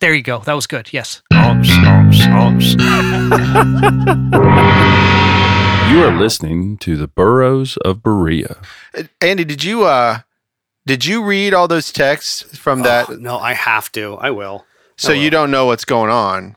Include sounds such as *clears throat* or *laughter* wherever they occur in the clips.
There you go. That was good. Yes. *laughs* You are listening to the Burros of Berea. Uh, Andy, did you uh did you read all those texts from that Oh, no, I have to. I will. so you don't know what's going on?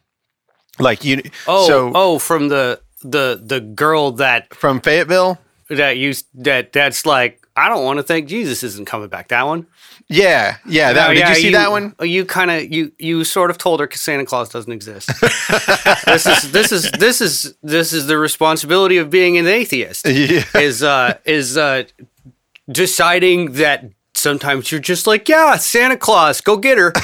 Like you Oh, so oh, from the the the girl that from Fayetteville? that used that that's like I don't want to think Jesus isn't coming back. That one. Yeah, yeah. That No, did yeah, you see that one? You kind of you you sort of told her Santa Claus doesn't exist. *laughs* this is this is this is this is the responsibility of being an atheist. *laughs* Yeah. Is uh is uh deciding that sometimes you're just like yeah Santa Claus go get her. *laughs*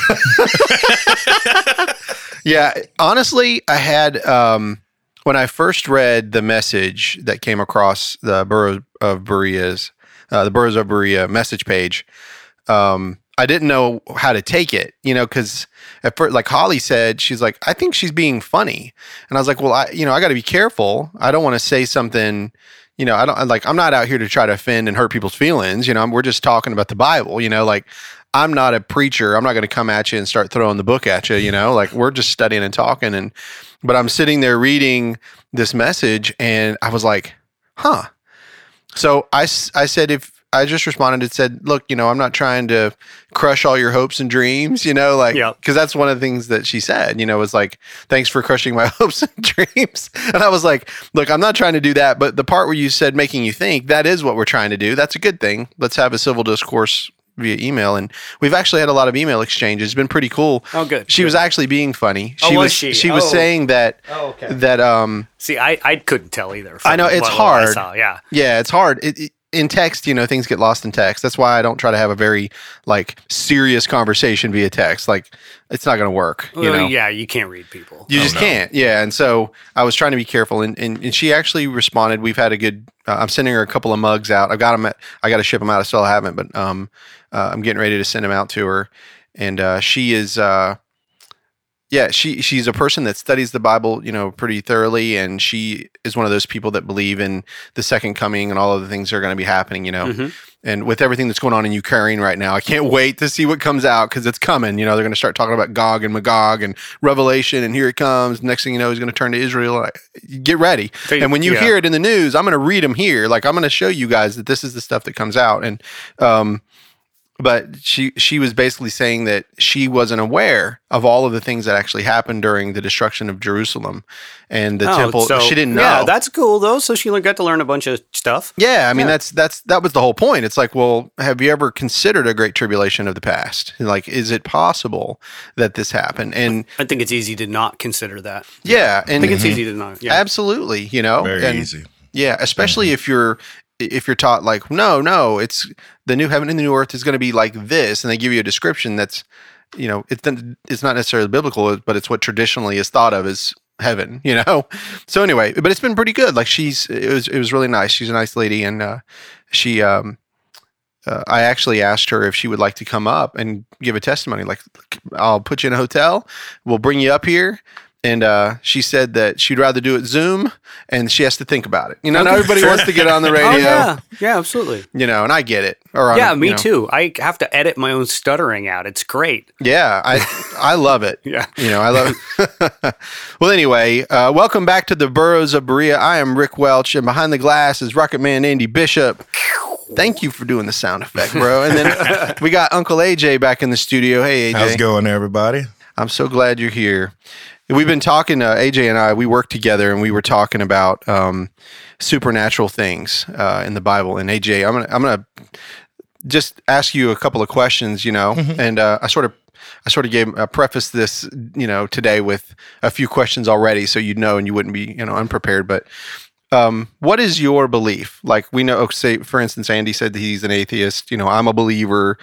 Yeah, honestly, I had um, when I first read the message that came across the borough of Berea's, uh, the Burros of Berea message page. Um, I didn't know how to take it, you know, because at first, like Holly said, she's like, I think she's being funny, and I was like, well, I, you know, I got to be careful. I don't want to say something. You know, I don't like. I'm not out here to try to offend and hurt people's feelings. You know, I'm, we're just talking about the Bible. You know, like I'm not a preacher. I'm not going to come at you and start throwing the book at you, you know, like we're just studying and talking. And, but I'm sitting there reading this message and I was like, huh. So I, I said, if I just responded and said, look, you know, I'm not trying to crush all your hopes and dreams, you know, like, Yeah. cause that's one of the things that she said, you know, was like, thanks for crushing my *laughs* hopes and dreams. And I was like, look, I'm not trying to do that. But the part where you said making you think, that is what we're trying to do. That's a good thing. Let's have a civil discourse via email. And we've actually had a lot of email exchanges. It's been pretty cool. Oh, good. She was actually being funny. Oh, She was was she? she was Oh. saying that Oh, okay. that um See, I I couldn't tell either. I know, it's what- what I hard. Yeah. yeah, it's hard. It, it- in text, you know, things get lost in text. That's why I don't try to have a very like serious conversation via text. Like it's not going to work, you Well, know. yeah, you can't read people. You just can't. Yeah. And so I was trying to be careful. And, and, and she actually responded. We've had a good, uh, I'm sending her a couple of mugs out. I've got them, at, I got to ship them out. I still haven't, but um, uh, I'm getting ready to send them out to her. And uh, she is, uh, yeah, she she's a person that studies the Bible, you know, pretty thoroughly, and she is one of those people that believe in the second coming and all of the things that are going to be happening, you know. Mhm. And with everything that's going on in Ukraine right now, I can't wait to see what comes out because it's coming. You know, they're going to start talking about Gog and Magog and Revelation, and here it comes. Next thing you know, he's going to turn to Israel. Like, Get ready. They- and when you yeah. hear it in the news, I'm going to read them here. Like I'm going to show you guys that this is the stuff that comes out. And um, but she she was basically saying that she wasn't aware of all of the things that actually happened during the destruction of Jerusalem and the Oh, temple. so- she didn't know. Yeah, that's cool though. So she got to learn a bunch of stuff. Yeah, I mean Yeah. that's that's that was the whole point. It's like, well, have you ever considered a great tribulation of the past? Like, is it possible that this happened? And I think it's easy to not consider that. yeah, and I think it's easy to not. Yeah. absolutely, you know, Very and, easy. Yeah, especially mm-hmm. if you're if you're taught like, no, no, it's the new heaven and the new earth is going to be like this, and they give you a description that's, you know, it's it's not necessarily biblical, but it's what traditionally is thought of as heaven, *laughs* you know. So anyway, but it's been pretty good. Like she's it was it was really nice. She's a nice lady, and uh, she um. Uh, I actually asked her if she would like to come up and give a testimony. Like, I'll put you in a hotel. We'll bring you up here. And uh, she said that she'd rather do it Zoom, and she has to think about it. You know, not everybody wants to get on the *laughs* radio. Oh yeah, yeah, absolutely. You know, and I get it. Or Yeah, you me know. too. I have to edit my own stuttering out. It's great. Yeah, I I love it. *laughs* Yeah. You know, I love it. *laughs* well, anyway, uh, welcome back to the Burros of Berea. I am Rick Welch, and behind the glass is Rocket Man Andy Bishop. Thank you for doing the sound effect, bro. And then we got Uncle AJ back in the studio. Hey, AJ. How's it going, everybody? I'm so glad you're here. We've been talking, uh, AJ and I, we worked together and we were talking about um, supernatural things uh, in the Bible. And AJ, I'm gonna, I'm gonna just ask you a couple of questions, you know, and uh, I sort of, I sort of gave, uh, preface this, you know, today with a few questions already, so you'd know and you wouldn't be, you know, unprepared. But um, what is your belief? Like we know, say for instance, Andy said that he's an atheist. You know, I'm a believer.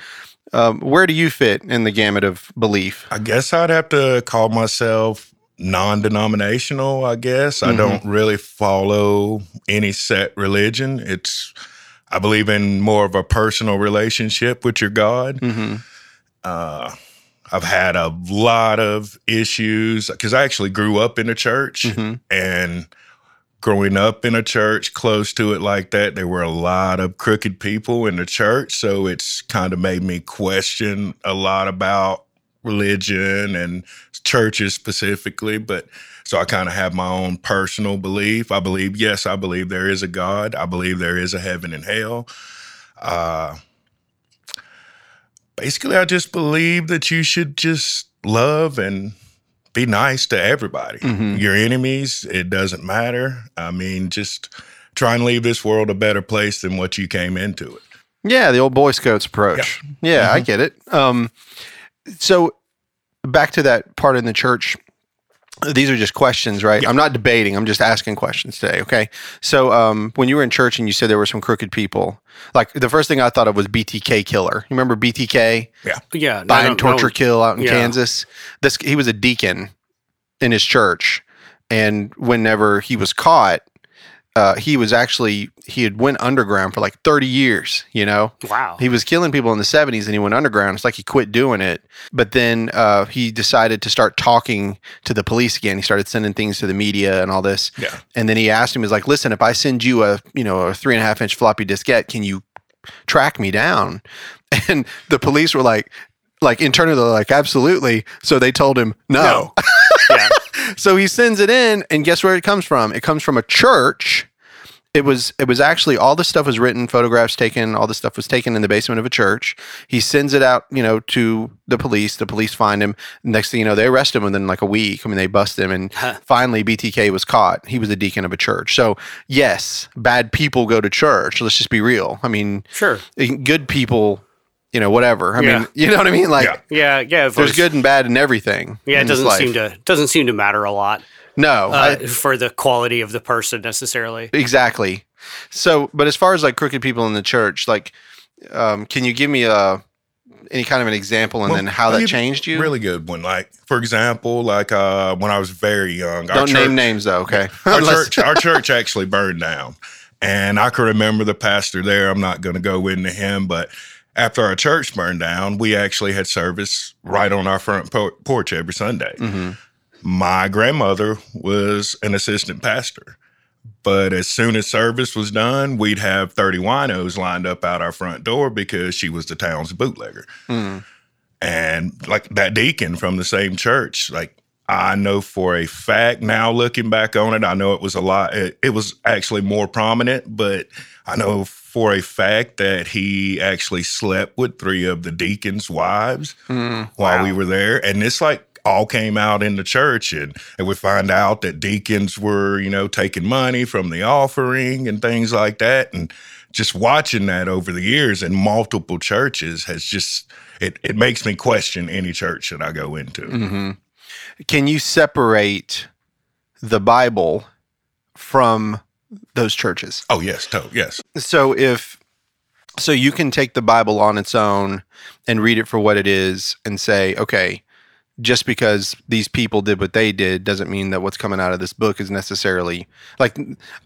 Um, where do you fit in the gamut of belief? I guess I'd have to call myself non-denominational, I guess. I Mhm. don't really follow any set religion. It's I believe in more of a personal relationship with your God. hmm Uh, I've had a lot of issues because I actually grew up in a church hmm and growing up in a church close to it like that, there were a lot of crooked people in the church. So it's kind of made me question a lot about religion and churches specifically. But so I kind of have my own personal belief. I believe, yes, I believe there is a God. I believe there is a heaven and hell. Uh, basically, I just believe that you should just love and be nice to everybody. Mhm. Your enemies, it doesn't matter. I mean, just try and leave this world a better place than what you came into it. Yeah, the old Boy Scouts approach. Yeah, I get it. Um, so back to that part in the church. These are just questions, right? Yeah. I'm not debating. I'm just asking questions today. Okay. So um, when you were in church and you said there were some crooked people, like the first thing I thought of was BTK killer. You remember BTK? Yeah, Yeah. Bind, don't torture, know. kill out in Yeah. Kansas. This he was a deacon in his church, and whenever he was caught, uh, he was actually he had went underground for like 30 years. You know, Wow. he was killing people in the 70s and he went underground. It's like he quit doing it. But then uh, he decided to start talking to the police again. He started sending things to the media and all this. Yeah. And then he asked him, "Is like, listen, if I send you a you know a three and a half inch floppy diskette, can you track me down?" *laughs* And the police were like, like internally, they're like, absolutely. So they told him no. *laughs* yeah. So he sends it in, and guess where it comes from? It comes from a church. It was it was actually all the stuff was written, photographs taken, all the stuff was taken in the basement of a church. He sends it out, you know, to the police. The police find him. Next thing you know, they arrest him within like a week. I mean, they bust him, and Huh. finally BTK was caught. He was a deacon of a church. So yes, bad people go to church. Let's just be real. I mean, Sure. Eh, good people, you know, whatever. I Yeah. mean, *laughs* you know what I mean? Like Yeah. Yeah. Yeah. there's good and bad in everything. Yeah. It in this doesn't seem to doesn't seem to matter a lot No, uh, I- for the quality of the person necessarily. exactly. So, but as far as like crooked people in the church, like, um, can you give me a any kind of an example and Well, then how that changed you? Really good one. Like, for example, like uh, when I was very young, our Don't church, name names though. Okay. *laughs* our *laughs* church, our church actually burned down, and I can remember the pastor there. I'm not going to go into him, but after our church burned down, we actually had service right on our front por- porch every Sunday. Mhm. My grandmother was an assistant pastor. But as soon as service was done, we'd have 30 winos lined up out our front door because she was the town's bootlegger Mm. and like that deacon from the same church like i know for a fact now looking back on it i know it was a lot it, it was actually more prominent but i know for a fact that he actually slept with three of the deacon's wives Mm. while Wow. we were there and this like all came out in the church and, and we find out that deacons were you know taking money from the offering and things like that and just watching that over the years in multiple churches has just it, it makes me question any church that i go into hmm Can you separate the Bible from those churches? oh yes to- yes So if so you can take the Bible on its own and read it for what it is and say, okay, just because these people did what they did doesn't mean that what's coming out of this book is necessarily like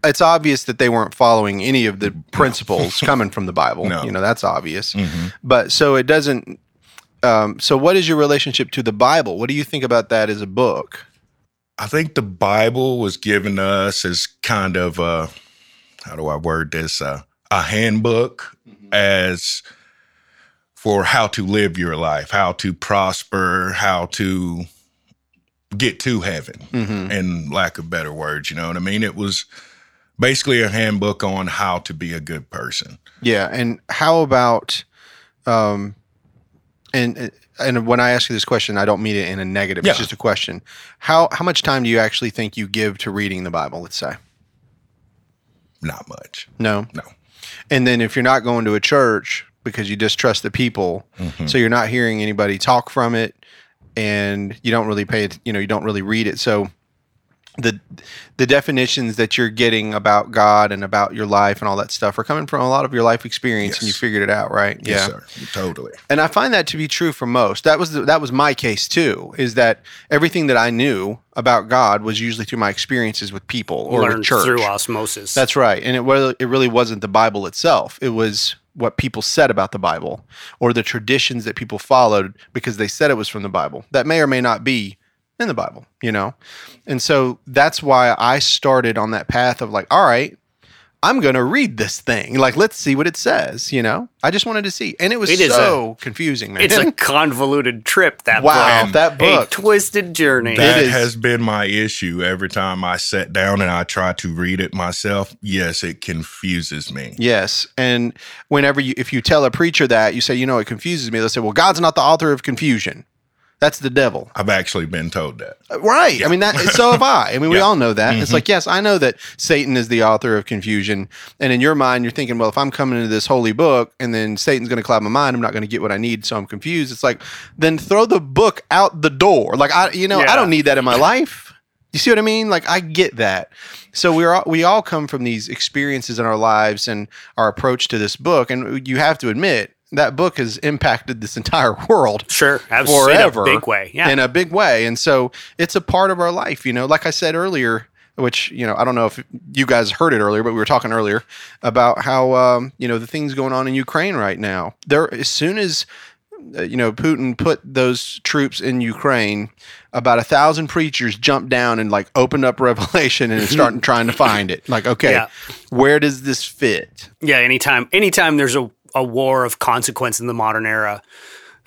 it's obvious that they weren't following any of the *laughs* principles coming from the Bible. No. You know, that's obvious. Mhm. But so it doesn't um, so what is your relationship to the Bible? What do you think about that as a book? I think the bible was given us as kind of a how do i word this? Uh, a handbook as for how to live your life how to prosper how to get to heaven Mm-hmm. in lack of better words you know what i mean? It was basically a handbook on how to be a good person. Yeah, and how about um and and when I ask you this question, I don't mean it in a negative. It's just a question. How how much time do you actually think you give to reading the Bible, let's say? not much No. No. And then if you're not going to a church because you distrust the people, Mhm. so you're not hearing anybody talk from it and you don't really pay it, you know, you don't really read it. So the the definitions that you're getting about God and about your life and all that stuff are coming from a lot of your life experience and you figured it out, right? Yes, sir. Totally. And I find that to be true for most. That was the, that was my case too. Is that everything that I knew about God was usually through my experiences with people or with church. through osmosis. That's right. And it was it really wasn't the Bible itself. It was what people said about the Bible or the traditions that people followed because they said it was from the Bible. That may or may not be in the Bible, you know? And so that's why I started on that path of like, all right, I'm going to read this thing. Like, let's see what it says, you know? I just wanted to see. And it was It is so confusing, man. it's a *laughs* convoluted trip. That wow, book. that a book. twisted journey. That is- has been my issue every time I sat down and I try to read it myself. Yes, it confuses me. Yes. And whenever you, if you tell a preacher that, you say, you know, it confuses me, they'll say, well, God's not the author of confusion. That's the devil. I've actually been told that. Right. I mean, that, *laughs* so have I. I mean, we all know that. It's Mhm. like, yes, I know that Satan is the author of confusion. And in your mind, you're thinking, well, if I'm coming into this holy book and then Satan's going to cloud my mind, I'm not going to get what I need. So I'm confused. It's like, then throw the book out the door. Like, I, you know, I don't need that in my life. You see what I mean? Like, I get that. So we're all, we all come from these experiences in our lives and our approach to this book. And you have to admit, that book has impacted this entire *laughs* world Sure, absolutely. forever In a big way. Yeah. in a big way and so it's a part of our life you know like i said earlier which you know i don't know if you guys heard it earlier but we were talking earlier about how um, you know the things going on in ukraine right now there as soon as uh, you know putin put those troops in ukraine about a thousand preachers jumped down and like opened up *laughs* revelation and started trying to find it like okay *laughs* Yeah. where does this fit yeah. Anytime, anytime there's a, a war of consequence in the modern era,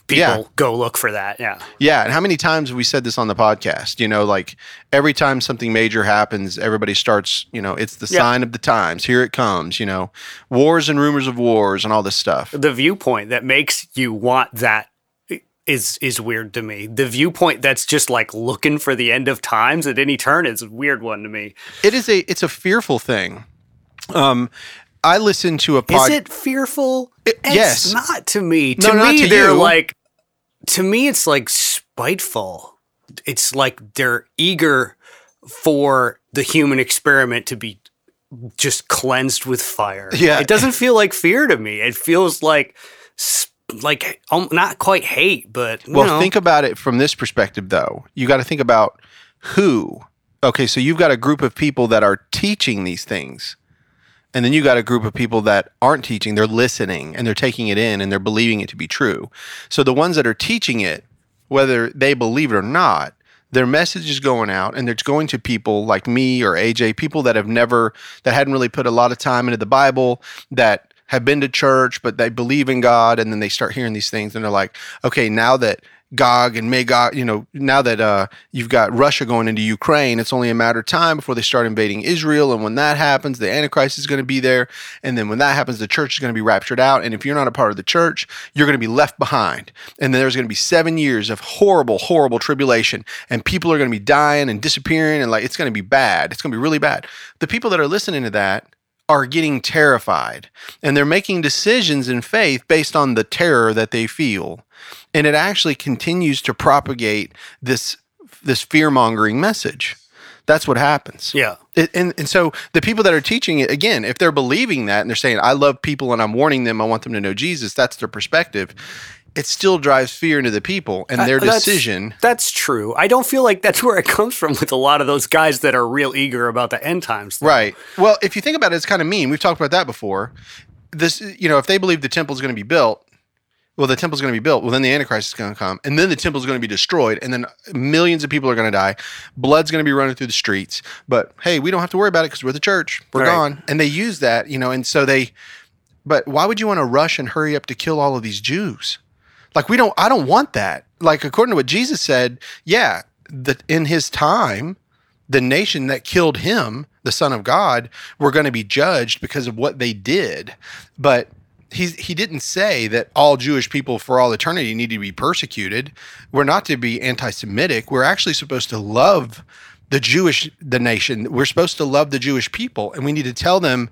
people Yeah. go look for that. Yeah. Yeah, and how many times have we said this on the podcast? You know, like every time something major happens, everybody starts, you know, it's the Yeah. sign of the times. Here it comes, you know, wars and rumors of wars and all this stuff. the viewpoint that makes you want that is is weird to me. The viewpoint that's just like looking for the end of times at any turn is a weird one to me. It is a it's a fearful thing. Um I listened to a Is it fearful? It- It's yes. not to me. No, To not me, to they're you. like. To me, it's like spiteful. It's like they're eager for the human experiment to be just cleansed with fire. Yeah. it doesn't feel like fear to me. It feels like like um, not quite hate, but Well, know. think about it from this perspective, though. You got to think about who. Okay, so you've got a group of people that are teaching these things. And then you got a group of people that aren't teaching, they're listening and they're taking it in and they're believing it to be true. So the ones that are teaching it, whether they believe it or not, their message is going out and it's going to people like me or AJ, people that have never, that hadn't really put a lot of time into the Bible, that have been to church, but they believe in God. And then they start hearing these things and they're like, okay, now that Gog and Magog, you know, now that uh, you've got Russia going into Ukraine, it's only a matter of time before they start invading Israel. And when that happens, the Antichrist is going to be there. And then when that happens, the church is going to be raptured out. And if you're not a part of the church, you're going to be left behind. And then there's going to be seven years of horrible, horrible tribulation. And people are going to be dying and disappearing. And like, it's going to be bad. It's going to be really bad. The people that are listening to that, are getting terrified and they're making decisions in faith based on the terror that they feel and it actually continues to propagate this this fear-mongering message that's what happens yeah. it, and, and so the people that are teaching it again if they're believing that and they're saying i love people and i'm warning them i want them to know jesus that's their perspective it still drives fear into the people and Uh, their that's- decision That's true. I don't feel like that's *laughs* where it comes from with a lot of those guys that are real eager about the end times. though. Right. Well, if you think about it, it's kind of mean. We've talked about that before. This, you know, if they believe the temple is going to be built, well, the temple's going to be built. Well, then the Antichrist is going to come, and then the temple's going to be destroyed, and then millions of people are going to die. Blood's going to be running through the streets. But hey, we don't have to worry about it because we're the church. We're Right. gone. And they use that, you know, and so they. But why would you want to rush and hurry up to kill all of these Jews? Like we don't. I don't want that. Like according to what Jesus said, yeah, that in his time, the nation that killed him, the Son of God, were going to be judged because of what they did. But he's, he didn't say that all Jewish people for all eternity need to be persecuted. We're not to be anti Semitic. We're actually supposed to love the Jewish, the nation. We're supposed to love the Jewish people. And we need to tell them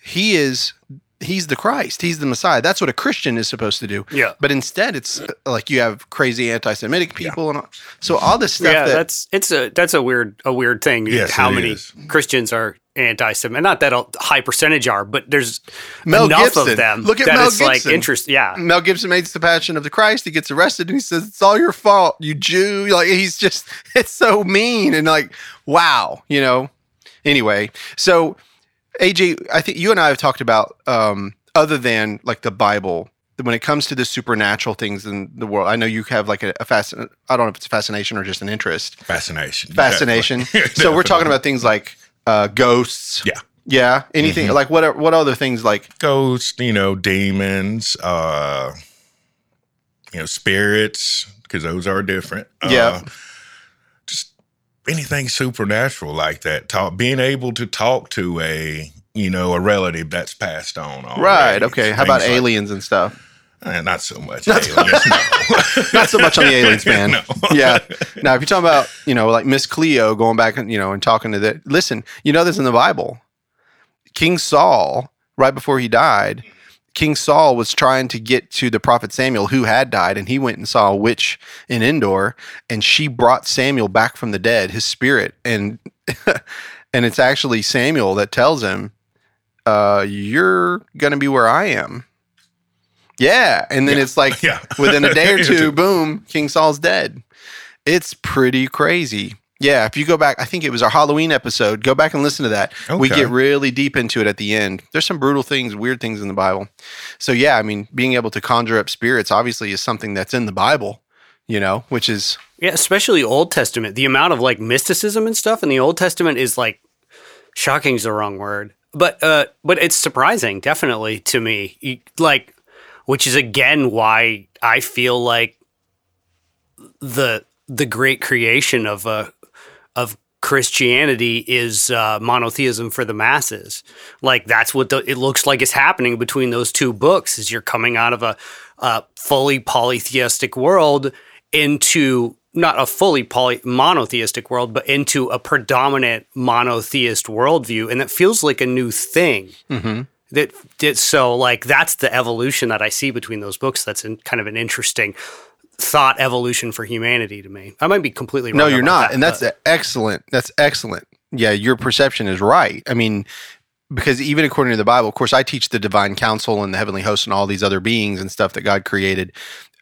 he is he's the Christ, he's the Messiah. That's what a Christian is supposed to do. Yeah. But instead, it's uh, like you have crazy anti-Semitic people, and all, so all this stuff. yeah, that, that's it's a that's a weird a weird thing. Yes, how many is. Christians are anti-Semitic? Not that a high percentage are, but there's Mel enough Gibson. of them. Look at that Mel it's like Gibson. interest. Yeah, Mel Gibson makes the Passion of the Christ. He gets arrested and he says, "It's all your fault, you Jew." Like he's just, *laughs* it's so mean and like, wow, you know. Anyway, so AJ, I think you and I have talked about um, other than like the Bible when it comes to the supernatural things in the world. I know you have like a, a fascin. I don't know if it's a fascination or just an interest. Fascination. Fascination. *laughs* *laughs* So we're talking about things like uh, ghosts. Yeah. Yeah. Anything like what? Are, what other things like? ghosts, you know, demons, uh, you know, spirits, because those are different. Yeah. Uh, just anything supernatural like that. Talk, being able to talk to a, you know, a relative that's passed on. Already. Right. Okay. How about like- aliens and stuff? Eh, not so much. aliens, no. *laughs* Not so much on the aliens, *laughs* man. No. yeah. Now, if you're talking about, you know, like Miss Cleo going back and, you know, and talking to the, listen, you know, this in the Bible. King Saul, right before he died, King Saul was trying to get to the prophet Samuel who had died, and he went and saw a witch in Endor, and she brought Samuel back from the dead, his spirit. And, *laughs* and it's actually Samuel that tells him, uh, you're going to be where I am. Yeah. And then it's like, *laughs* Yeah. within a day or Day or two, two. boom, King Saul's dead. It's pretty crazy. Yeah, if you go back, I think it was our Halloween episode. Go back and listen to that. We get really deep into it at the end. There's some brutal things, weird things in the Bible. So yeah, I mean, being able to conjure up spirits obviously is something that's in the Bible, you know, which is yeah, especially Old Testament. The amount of like mysticism and stuff in the Old Testament is like shocking is the wrong word, but uh, but it's surprising, definitely to me. You- Like, which is again why I feel like the the great creation of uh, of Christianity is uh, monotheism for the masses. Like that's what the, it looks like is happening between those two books. Is you're coming out of a, a fully polytheistic world into not a fully poly monotheistic world, but into a predominant monotheist worldview, and that feels like a new thing. That, that so like that's the evolution that I see between those books. That's in, kind of an interesting thought evolution for humanity to me. I might be completely wrong no, you're not, that, and that's but- excellent. That's excellent. Yeah, your perception is right. I mean, because even according to the Bible, of course, I teach the divine council and the heavenly host and all these other beings and stuff that God created.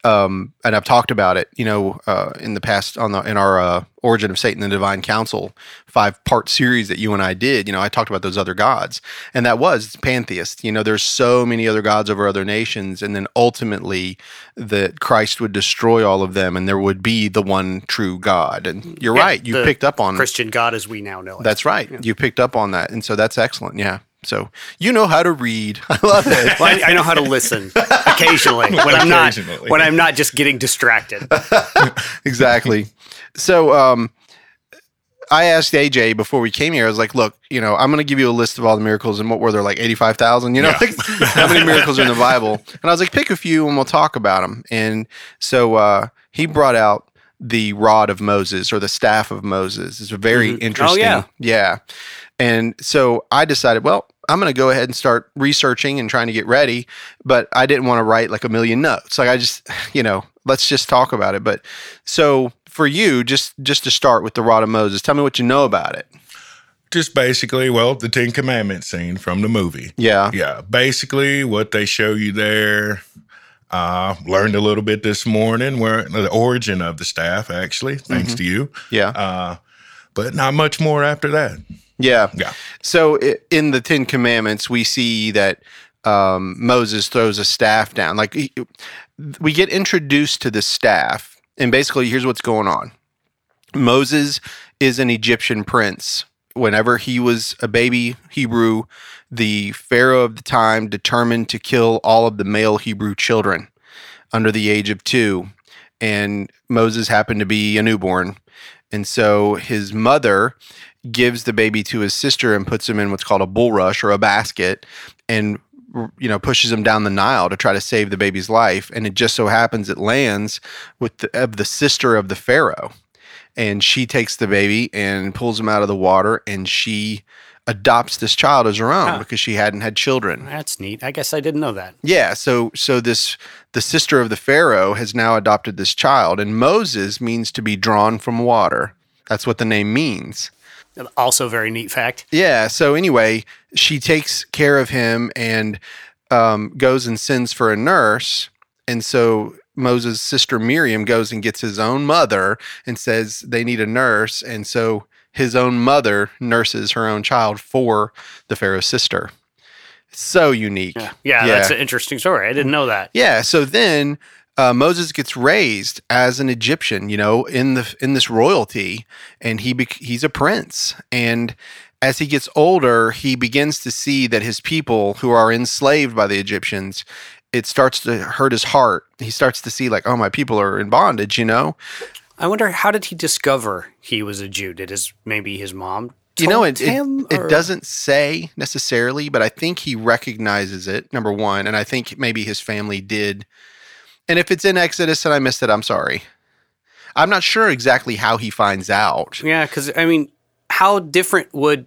Um, and I've talked about it, you know, uh, in the past on the in our uh, origin of Satan and the divine council five part series that you and I did. You know, I talked about those other gods, and that was pantheist. You know, there's so many other gods over other nations, and then ultimately that Christ would destroy all of them, and there would be the one true God. And you're Yeah, right, you picked up on Christian God as we now know it. that's right. You picked up on that, and so that's excellent. Yeah. So you know how to read. *laughs* I love it. Well, I, I know how to listen *laughs* occasionally when I'm not when I'm not just getting distracted. *laughs* exactly. So um, I asked AJ before we came here. I was like, "Look, you know, I'm going to give you a list of all the miracles, and what were there like 85,000? You know, Yeah. like, how many miracles are in the Bible?" And I was like, "Pick a few, and we'll talk about them." And so uh, he brought out the rod of Moses or the staff of Moses. It's very Mhm. Oh, interesting. yeah. yeah. And so I decided, well, I'm going to go ahead and start researching and trying to get ready, but I didn't want to write like a million notes. Like I just, *sighs* you know, let's just talk about it. But so for you, just just to start with the rod of Moses, tell me what you know about it. Just basically, well, the Ten Commandments scene from the movie. Yeah. Yeah, basically what they show you there. Uh, learned a little bit this morning where the origin of the staff, actually, thanks Mm-hmm. to you. Yeah. Uh, but not much more after that. Yeah. Yeah. So in the Ten Commandments, we see that um, Moses throws a staff down. Like he- we get introduced to the staff, and basically, here's what's going on. Moses is an Egyptian prince. Whenever he was a baby Hebrew, the Pharaoh of the time determined to kill all of the male Hebrew children under the age of two. And Moses happened to be a newborn. And so his mother gives the baby to his sister and puts him in what's called a bulrush or a basket and you know pushes him down the Nile to try to save the baby's life and it just so happens it lands with the, of the sister of the pharaoh and she takes the baby and pulls him out of the water, and she adopts this child as her own Huh. because she hadn't had children. That's neat. I guess I didn't know that. Yeah, so so this the sister of the pharaoh has now adopted this child, and Moses means to be drawn from water. That's what the name means. Also, very neat fact. Yeah. So anyway, she takes care of him and um, goes and sends for a nurse, and so Moses' sister Miriam goes and gets his own mother and says they need a nurse, and so his own mother nurses her own child for the pharaoh's sister. So unique. Yeah, yeah, that's an interesting story. I didn't know that. Yeah. So then uh, Moses gets raised as an Egyptian, you know, in the in this royalty, and he bec- he's a prince. And as he gets older, he begins to see that his people who are enslaved by the Egyptians, it starts to hurt his heart. He starts to see like, oh, my people are in bondage, you know. I wonder how did he discover he was a Jew? Did his maybe his mom? you know, it, it, it doesn't say necessarily, but I think he recognizes it, number one. And I think maybe his family did. And if it's in Exodus and I missed it, I'm sorry. I'm not sure exactly how he finds out. Yeah, because I mean, how different would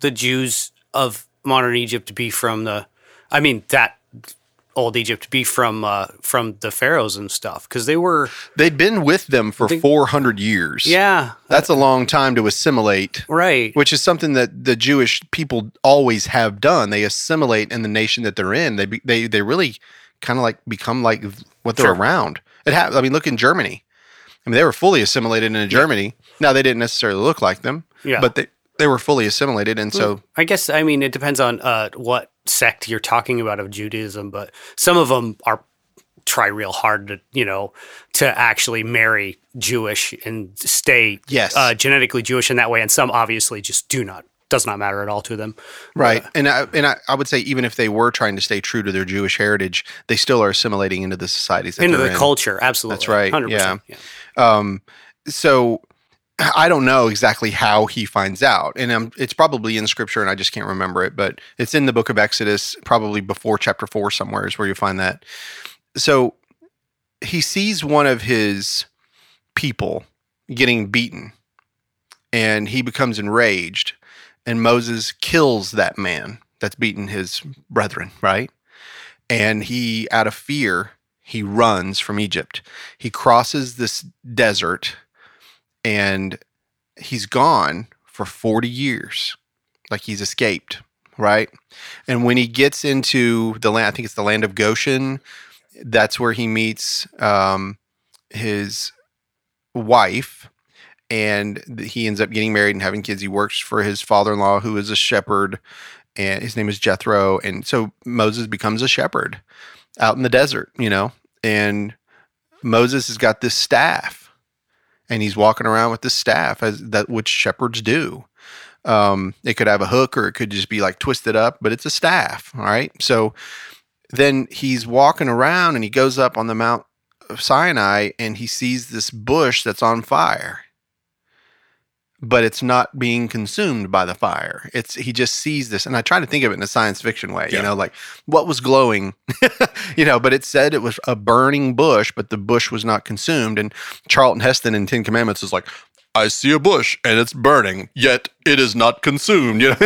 the Jews of modern Egypt be from the? I mean, that old Egypt be from uh, from the pharaohs and stuff? Because they were, They'd been with them for think- 400 years. yeah, That's a long time to assimilate, right. which is something that the Jewish people always have done. They assimilate in the nation that they're in. They be, they they really kind of like become like what they're Sure. around. It ha- I mean, look in Germany. I mean, they were fully assimilated in Germany. Now they didn't necessarily look like them, Yeah. but they they were fully assimilated, and so I guess I mean it depends on uh, what sect you're talking about of Judaism, but some of them are try real hard to you know to actually marry Jewish and stay Yes. uh, genetically Jewish in that way, and some obviously just do not does not matter at all to them. right. and I, and I, I would say even if they were trying to stay true to their Jewish heritage, they still are assimilating into the societies that into the in. culture. Absolutely, That's right, 100%, yeah. Um, so I don't know exactly how he finds out, and um, it's probably in Scripture, and I just can't remember it. But it's in the Book of Exodus, probably before chapter four, somewhere is where you find that. So he sees one of his people getting beaten, and he becomes enraged, and Moses kills that man that's beaten his brethren, right? And he, out of fear, he runs from Egypt. He crosses this desert and he's gone for 40 years. Like he's escaped, right? And when he gets into the land, I think it's the land of Goshen, that's where he meets um, his wife. And he ends up getting married and having kids. He works for his father in law, who is a shepherd, and his name is Jethro. And so Moses becomes a shepherd out in the desert, you know, and Moses has got this staff, and he's walking around with this staff as that which shepherds do. Um, it could have a hook or it could just be like twisted up, but it's a staff. All right. So then he's walking around and he goes up on the Mount of Sinai and he sees this bush that's on fire. But it's not being consumed by the fire. It's he just sees this, and I try to think of it in a science fiction way. You know, like what was glowing, *laughs* you know. But it said it was a burning bush, but the bush was not consumed. And Charlton Heston in Ten Commandments is like, I see a bush and it's burning, yet it is not consumed. You know, *laughs*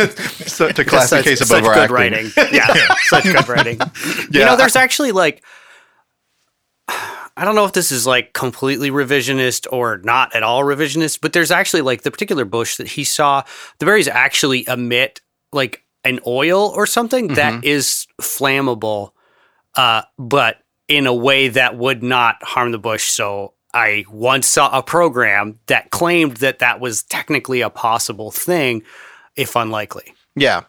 so, to classic such, case of such overacting. good writing. Yeah, *laughs* such good writing. You know, there's actually like, I don't know if this is like completely revisionist or not at all revisionist, but there's actually like the particular bush that he saw, the berries actually emit like an oil or something that Mm-hmm. is flammable, uh, but in a way that would not harm the bush. So I once saw a program that claimed that that was technically a possible thing, if unlikely. Yeah.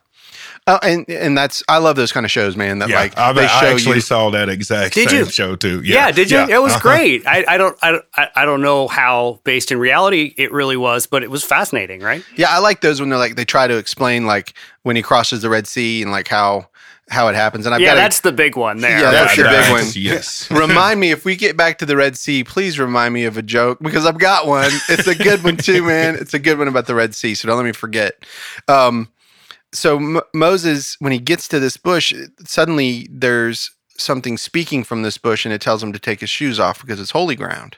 Uh, and and that's I love those kind of shows, man. That Yeah, like I, they I show actually you. saw that exact Did same you? show too. Yeah, did you? Yeah. It was Uh-huh. great. I, I don't I, I I don't know how based in reality it really was, but it was fascinating, right? Yeah, I like those when they're like they try to explain like when he crosses the Red Sea and like how how it happens. And I've yeah, got that's the big one there. Yeah, that's Yeah, your big one. Yes. *laughs* remind me if we get back to the Red Sea, please remind me of a joke because I've got one. It's a good one too, man. It's a good one about the Red Sea, so don't let me forget. Um, so M- Moses, when he gets to this bush, suddenly there's something speaking from this bush, and it tells him to take his shoes off because it's holy ground.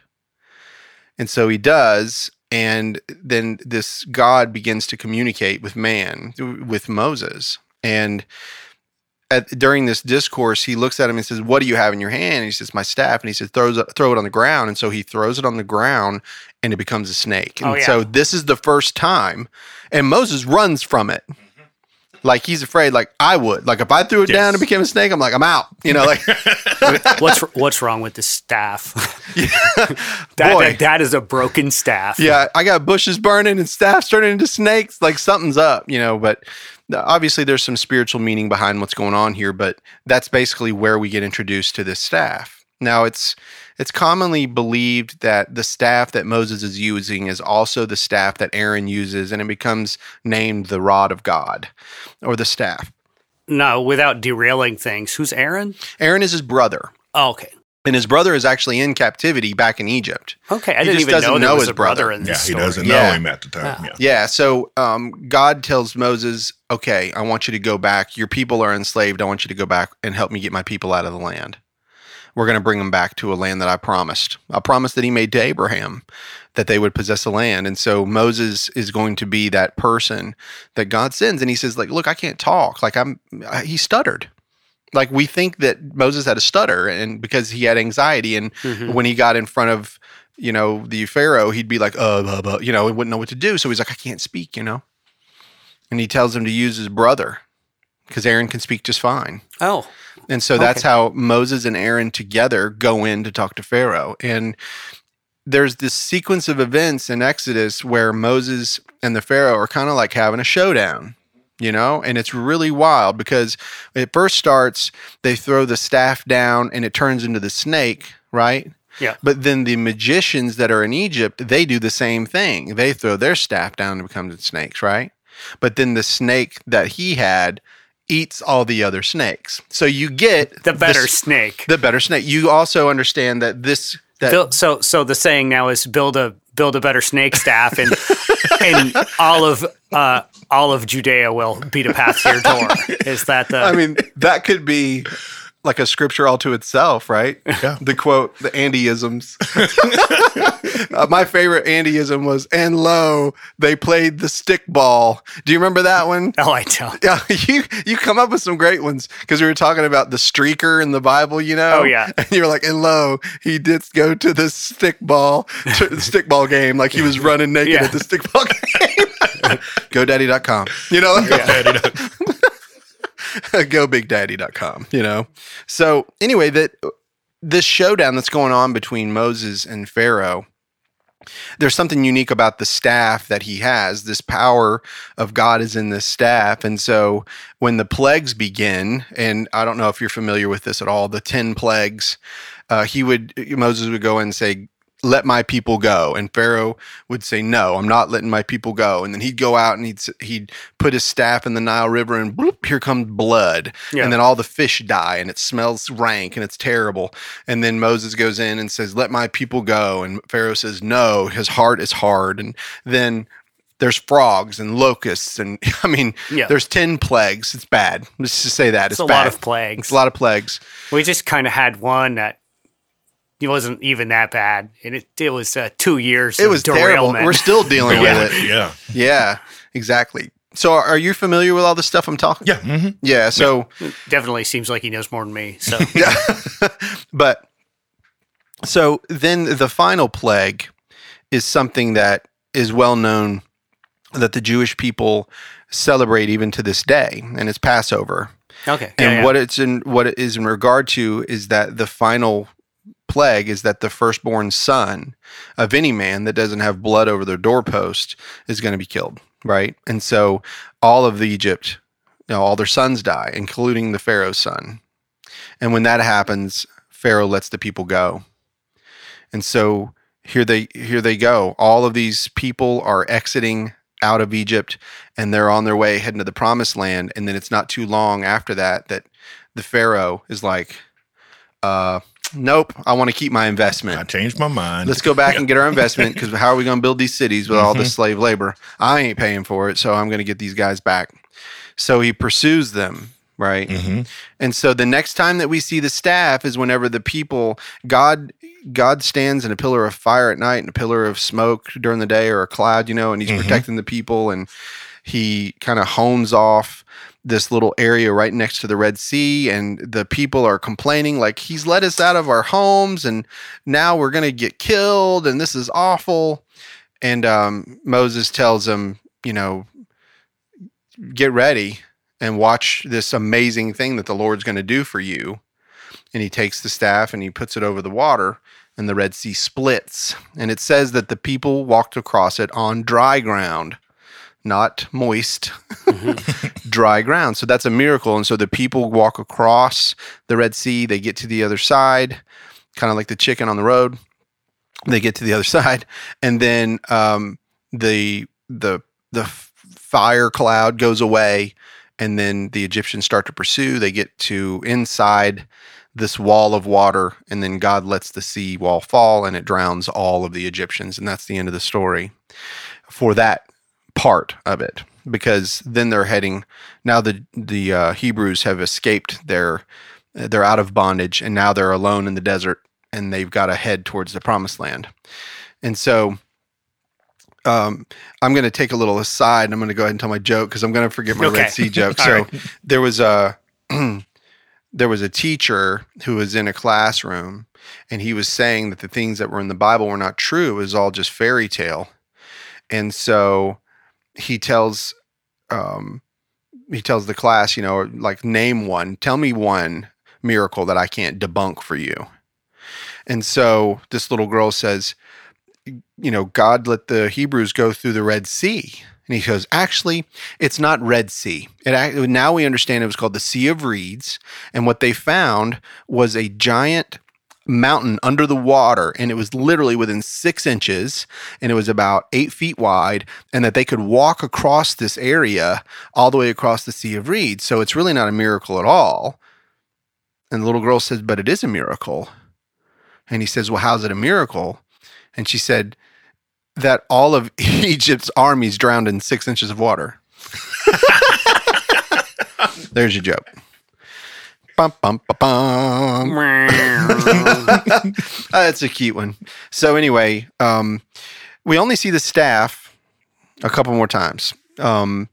And so he does. And then this God begins to communicate with man, with Moses. And at, during this discourse, he looks at him and says, "What do you have in your hand?" And he says, "My staff." And he says, "Throws throw it on the ground." And so he throws it on the ground, and it becomes a snake. Oh, and Oh, yeah. so this is the first time, and Moses runs from it, like he's afraid. Like I would, like if I threw it Yes. down and became a snake, I'm like, I'm out. You know, like *laughs* what's what's wrong with the staff? *laughs* that, Boy. that that is a broken staff. yeah, I got bushes burning and staffs turning into snakes. Like something's up, you know. But obviously, there's some spiritual meaning behind what's going on here. But that's basically where we get introduced to this staff. Now, it's it's commonly believed that the staff that Moses is using is also the staff that Aaron uses, and it becomes named the rod of God, or the staff. No, without derailing things. Who's Aaron? Aaron is his brother, Oh, okay. and his brother is actually in captivity back in Egypt. Okay, I He didn't just even doesn't know there know was his a brother, brother. in Yeah, this he doesn't Yeah. know him at the time. Yeah. Yeah. So um, God tells Moses, okay, I want you to go back. Your people are enslaved. I want you to go back and help me get my people out of the land. We're going to bring them back to a land that I promised. I promised that he made to Abraham that they would possess the land. And so Moses is going to be that person that God sends. And he says, like, look, I can't talk. Like I'm, he stuttered. Like we think that Moses had a stutter and because he had anxiety. And Mhm. when he got in front of, you know, the Pharaoh, he'd be like, uh, blah, blah, you know, he wouldn't know what to do. So he's like, I can't speak, you know? And he tells him to use his brother because Aaron can speak just fine. Oh, And so that's how Moses and Aaron together go in to talk to Pharaoh. And there's this sequence of events in Exodus where Moses and the Pharaoh are kind of like having a showdown, you know? And it's really wild because it first starts, they throw the staff down and it turns into the snake, right? Yeah. But then the magicians that are in Egypt, they do the same thing. They throw their staff down and become the snakes, right? But then the snake that he had eats all the other snakes. So you get the better this- snake. the better snake. You also understand that this that so so the saying now is build a build a better snake staff and *laughs* and all of uh, all of Judea will beat a path to your door. Is that the I mean that could be like a scripture all to itself, right? Yeah. The quote, the Andyisms. *laughs* uh, my favorite Andyism was, and lo, they played the stick ball. Do you remember that one? *laughs* Oh, I don't. Yeah, *laughs* you you come up with some great ones because we were talking about the streaker in the Bible, you know. Oh, yeah. and you were like, and lo, he did go to the stick ball, to the stick ball game, like he was running naked Yeah. at the stick ball game. GoDaddy.com, you know. *laughs* GoBigDaddy.com, you know. So anyway, that this showdown that's going on between Moses and Pharaoh there's something unique about the staff that he has. This power of God is in this staff. And so when the plagues begin, and I don't know if you're familiar with this at all, the 10 plagues, uh, he would, Moses would go and say, let my people go. And Pharaoh would say, no, I'm not letting my people go. And then he'd go out and he'd, he'd put his staff in the Nile River and bloop, here comes blood. Yeah. And then all the fish die and it smells rank and it's terrible. And then Moses goes in and says, let my people go. And Pharaoh says, no, his heart is hard. And then there's frogs and locusts. And *laughs* I mean, Yeah. there's 10 plagues. It's bad. Let's just say that. It's It's, a lot of plagues. It's a lot of plagues. We just kind of had one that it wasn't even that bad, and it it was uh, two years. It of was terrible. derailment. We're still dealing *laughs* Yeah. with it. Yeah. Yeah, exactly. So are you familiar with all the stuff I'm talking? Yeah. hmm Yeah. So Definitely seems like he knows more than me. So *laughs* yeah. *laughs* but so then the final plague is something that is well known that the Jewish people celebrate even to this day, and it's Passover. okay, And yeah, yeah. what it's in what it is in regard to is that the final plague is that the firstborn son of any man that doesn't have blood over their doorpost is going to be killed, right? And so all of the Egypt, you know, all their sons die, including the Pharaoh's son. And when that happens, Pharaoh lets the people go. And so here they here they go. All of these people are exiting out of Egypt and they're on their way heading to the promised land. And then it's not too long after that that the Pharaoh is like, uh, nope, I want to keep my investment. I changed my mind. Let's go back *laughs* and get our investment because how are we going to build these cities with all this slave labor? I ain't paying for it, so I'm going to get these guys back. So he pursues them, right? hmm And so the next time that we see the staff is whenever the people God God stands in a pillar of fire at night and a pillar of smoke during the day or a cloud, you know, and he's Mhm. protecting the people and he kind of hones off this little area right next to the Red Sea and the people are complaining like he's let us out of our homes and now we're going to get killed and this is awful. And um, Moses tells them, you know, get ready and watch this amazing thing that the Lord's going to do for you. And he takes the staff and he puts it over the water, and the Red Sea splits. And it says that the people walked across it on dry ground, not moist, *laughs* dry ground. So that's a miracle. And so the people walk across the Red Sea, they get to the other side, kind of like the chicken on the road. They get to the other *laughs* side, and then um, the the the fire cloud goes away, and then the Egyptians start to pursue. They get to inside this wall of water, and then God lets the sea wall fall, and it drowns all of the Egyptians, and that's the end of the story for that part of it. Because then they're heading now. The the uh, Hebrews have escaped their they're out of bondage, and now they're alone in the desert, and they've got to head towards the promised land. And so um, I'm going to take a little aside and I'm going to go ahead and tell my joke because I'm going to forget my Okay. Red Sea joke. *laughs* So right. there was a *clears throat* there was a teacher who was in a classroom and he was saying that the things that were in the Bible were not true. It was all just fairy tale. And so he tells um, he tells the class, you know, like name one, tell me one miracle that I can't debunk for you. And so this little girl says, you know, God let the Hebrews go through the Red Sea. And he goes, actually, it's not Red Sea. It now we understand it was called the Sea of Reeds. And what they found was a giant mountain under the water, and it was literally within six inches, and it was about eight feet wide, and that they could walk across this area all the way across the Sea of Reeds. So it's really not a miracle at all. And the little girl says, but it is a miracle. And he says, well, how's it a miracle? And she said that all of *laughs* Egypt's armies drowned in six inches of water. *laughs* There's your joke. Bum, bum, bum. Uh, *laughs* That's a cute one. So anyway, um, we only see the staff a couple more times. Um,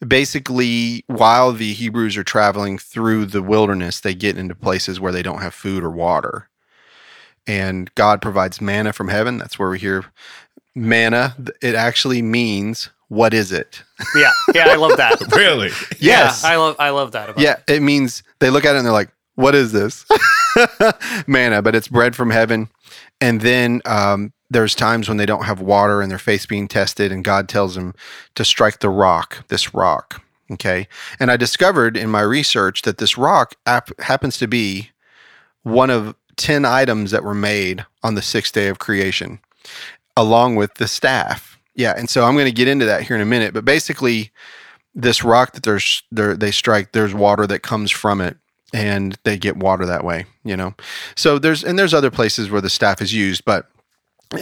basically, while the Hebrews are traveling through the wilderness, they get into places where they don't have food or water, and God provides manna from heaven. That's where we hear manna. It actually means what is it? yeah, yeah, I love that. *laughs* Really? Yes. yeah, I love I love that. About Yeah, it means they look at it and they're like, "What is this?" *laughs* Manna, but it's bread from heaven. And then um, there's times when they don't have water and their faith's being tested, and God tells them to strike the rock, this rock. Okay, and I discovered in my research that this rock ap- happens to be one of ten items that were made on the sixth day of creation, along with the staff. Yeah, and so I'm going to get into that here in a minute, but basically this rock that there's there they strike there's water that comes from it and they get water that way you know so there's and there's other places where the staff is used but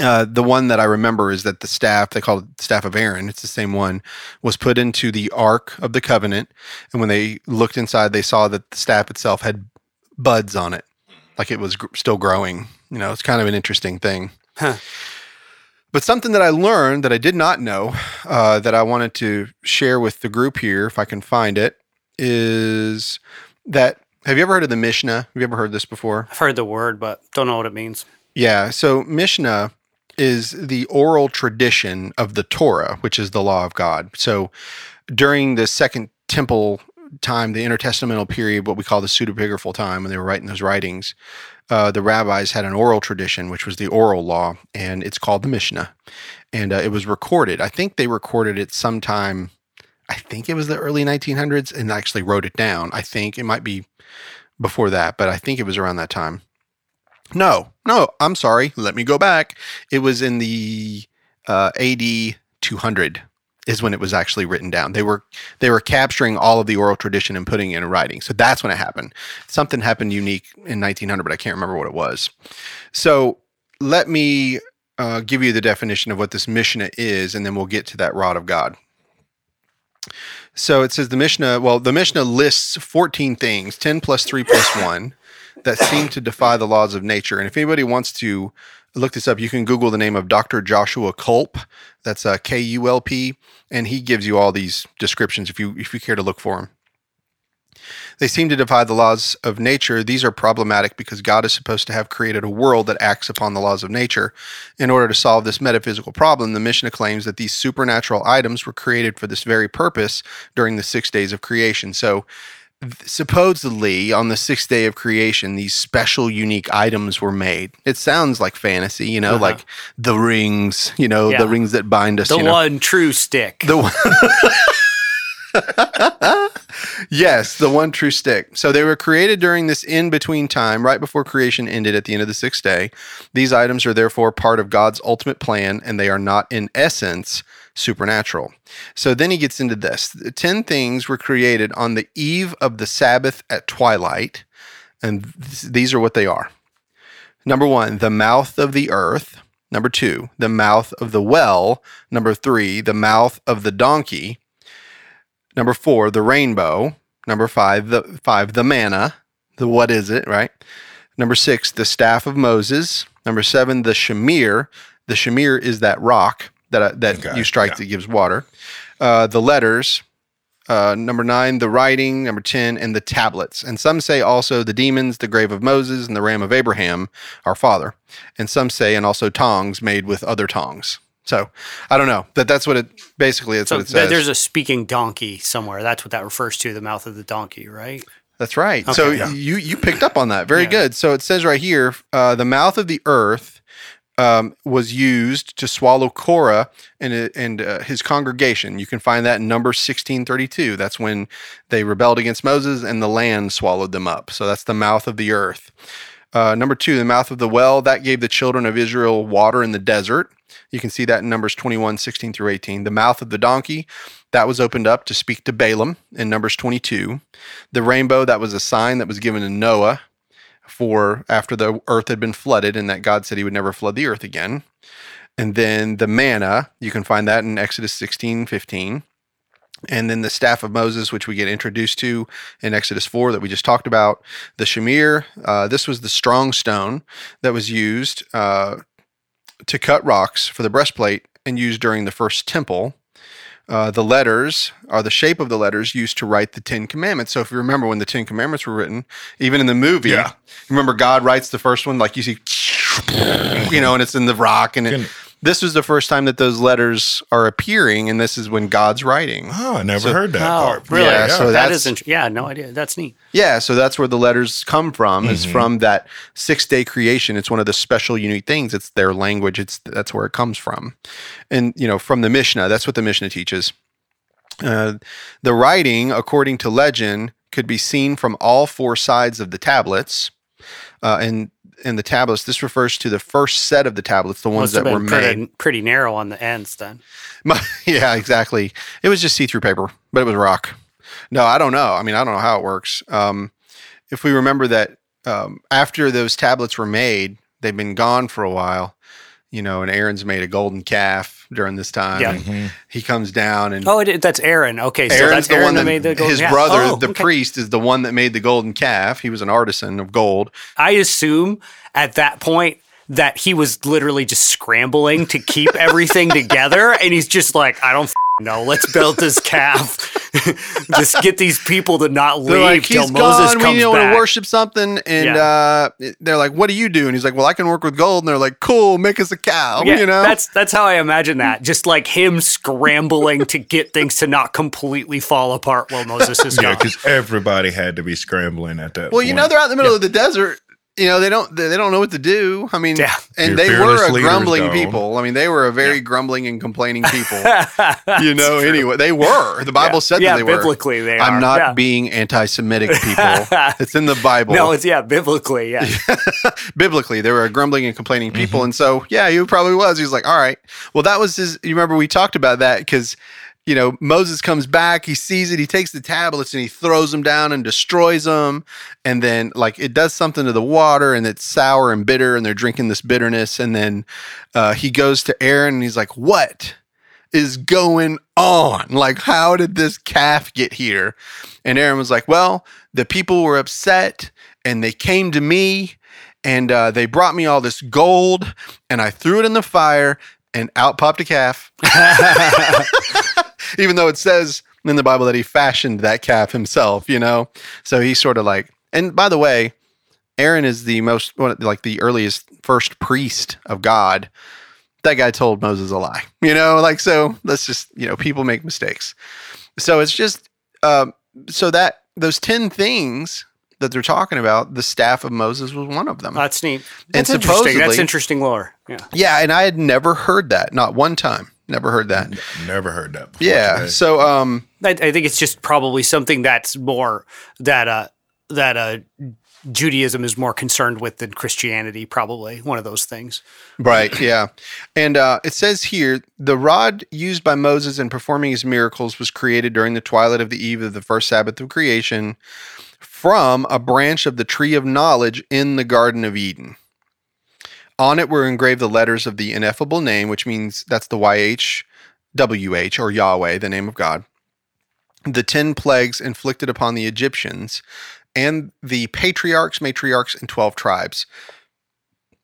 uh, the one that I remember is that the staff, they call it staff of Aaron, it's the same one, was put into the Ark of the Covenant. And when they looked inside, they saw that the staff itself had buds on it, like it was gr- still growing. You know, it's kind of an interesting thing. Huh. But something that I learned that I did not know uh, that I wanted to share with the group here, if I can find it, is that have you ever heard of the Mishnah? Have you ever heard this before? I've heard the word, but don't know what it means. Yeah. So Mishnah is the oral tradition of the Torah, which is the law of God. So during the Second Temple time, the intertestamental period, what we call the pseudepigraphal time, when they were writing those writings, uh, the rabbis had an oral tradition, which was the oral law, and it's called the Mishnah. And uh, it was recorded. I think they recorded it sometime. I think it was the early 1900s, and actually wrote it down. I think it might be before that, but I think it was around that time. No, no, I'm sorry. Let me go back. It was in the uh, AD 200 is when it was actually written down. They were they were capturing all of the oral tradition and putting it in writing. So that's when it happened. Something happened unique in 1900, but I can't remember what it was. So let me uh, give you the definition of what this Mishnah is, and then we'll get to that rod of God. So it says the Mishnah, well, the Mishnah lists 14 things, 10 plus 3 plus 1, that seem to defy the laws of nature. And if anybody wants to look this up, you can Google the name of Dr. Joshua Kulp. That's uh, K U L P. And he gives you all these descriptions if you, if you care to look for them. They seem to defy the laws of nature. These are problematic because God is supposed to have created a world that acts upon the laws of nature. In order to solve this metaphysical problem, the Mishnah claims that these supernatural items were created for this very purpose during the six days of creation. So, supposedly, on the sixth day of creation, these special, unique items were made. It sounds like fantasy, you know, Uh-huh. like the rings, you know, Yeah. the rings that bind us. The you know? one true stick. The one. *laughs* yes, the one true stick. So they were created during this in between time, right before creation ended at the end of the sixth day. These items are therefore part of God's ultimate plan, and they are not in essence supernatural. So then he gets into this. The 10 things were created on the eve of the Sabbath at twilight, and th- these are what they are. Number one, the mouth of the earth. Number two, the mouth of the well. Number three, the mouth of the donkey. Number four, the rainbow. Number five, the five, the manna. The what is it, right? Number six, the staff of Moses. Number seven, the shamir. The shamir is that rock that uh, that Okay, you strike yeah. that gives water. Uh, the letters. Uh, number nine, the writing. Number ten, and the tablets. And some say also the demons, the grave of Moses, and the ram of Abraham, our father. And some say, and also tongs made with other tongs. So I don't know. That that's what it basically. That's so what it says. there's a speaking donkey somewhere. That's what that refers to, the mouth of the donkey, right? That's right. so Yeah. you you picked up on that. Very Yeah. good. So it says right here, uh, the mouth of the earth um, was used to swallow Korah and and uh, his congregation. You can find that in thirty two. That's when they rebelled against Moses and the land swallowed them up. So that's the mouth of the earth. Uh, number two, the mouth of the well that gave the children of Israel water in the desert. You can see that in Numbers 21, 16 through 18. The mouth of the donkey that was opened up to speak to Balaam in Numbers 22. The rainbow that was a sign that was given to Noah for after the earth had been flooded and that God said he would never flood the earth again. And then the manna, you can find that in Exodus 16, 15. And then the staff of Moses, which we get introduced to in Exodus 4 that we just talked about. The Shamir, uh, this was the strong stone that was used uh, to cut rocks for the breastplate and used during the first temple. Uh, the letters are the shape of the letters used to write the Ten Commandments. So if you remember when the Ten Commandments were written, even in the movie, Yeah. remember God writes the first one, like you see, you know, and it's in the rock. And it, this was the first time that those letters are appearing, and this is when God's writing. Oh, I never So- heard that oh, part. really? Yeah, so that that's- is int- yeah, no idea. That's neat. Yeah, so that's where the letters come from. Is from that six day creation. It's one of the special, unique things. It's their language. It's that's where it comes from, and you know, from the Mishnah. That's what the Mishnah teaches. Uh, the writing, according to legend, could be seen from all four sides of the tablets. Uh, and in the tablets, this refers to the first set of the tablets, the ones that were been made. pretty, pretty narrow on the ends then. *laughs* yeah, exactly. It was just see through paper, but it was rock. No, I don't know. I mean, I don't know how it works. Um, if we remember that um, after those tablets were made, they've been gone for a while, you know, and Aaron's made a golden calf during this time. Yeah. and He comes down and Oh, it, that's Aaron. Okay, so Aaron's that's the Aaron one that, made the golden his calf. brother, Oh, the okay. priest, is the one that made the golden calf. He was an artisan of gold. I assume at that point that he was literally just scrambling to keep everything together, and he's just like, I don't f- know. Let's build this calf. *laughs* just get these people to not leave like, till Moses gone. comes We want back. to worship something, and Yeah. uh, they're like, "What do you do?" And he's like, "Well, I can work with gold." And they're like, "Cool, make us a cow." Yeah, you know, that's that's how I imagine that. Just like him scrambling to get things to not completely fall apart while Moses is Yeah, gone. because everybody had to be scrambling at that. well, you know, they're out in the middle of the desert. You know, they don't they, they don't know what to do. I mean, Yeah. and Your they were a grumbling people. I mean, they were a very grumbling and complaining people. *laughs* you know, anyway, they were. The Bible Yeah. said yeah, that they were. biblically they are. I'm are. not yeah. being anti-Semitic *laughs* people. it's in the Bible. No, it's yeah, biblically, yeah. *laughs* biblically they were a grumbling and complaining people Mm-hmm. and so yeah he probably was he's like all right well that was his you remember we talked about that because you know moses comes back he sees it he takes the tablets and he throws them down and destroys them and then like it does something to the water and it's sour and bitter and they're drinking this bitterness and then uh, he goes to aaron and he's like what is going on? Like, how did this calf get here? And Aaron was like, Well, the people were upset and they came to me and uh, they brought me all this gold and I threw it in the fire and out popped a calf. *laughs* *laughs* Even though it says in the Bible that he fashioned that calf himself, you know? So he's sort of like, and by the way, Aaron is the most, like the earliest first priest of God. That guy told Moses a lie, you know? Like, so let's just, you know, people make mistakes. So it's just, um, so that those 10 things that they're talking about, the staff of Moses was one of them. That's neat. And That's interesting. That's interesting lore. Yeah. Yeah, and I had never heard that, not one time. Never heard that. Never heard that before. Yeah. today. So, um, I, I think it's just probably something that's more that uh that uh Judaism is more concerned with than Christianity. Probably one of those things. right, yeah. And uh, it says here the rod used by Moses in performing his miracles was created during the twilight of the eve of the first Sabbath of creation from a branch of the tree of knowledge in the Garden of Eden. On it were engraved the letters of the ineffable name, which means that's the YHWH or Yahweh, the name of God. The 10 plagues inflicted upon the Egyptians and the patriarchs, matriarchs, and 12 tribes.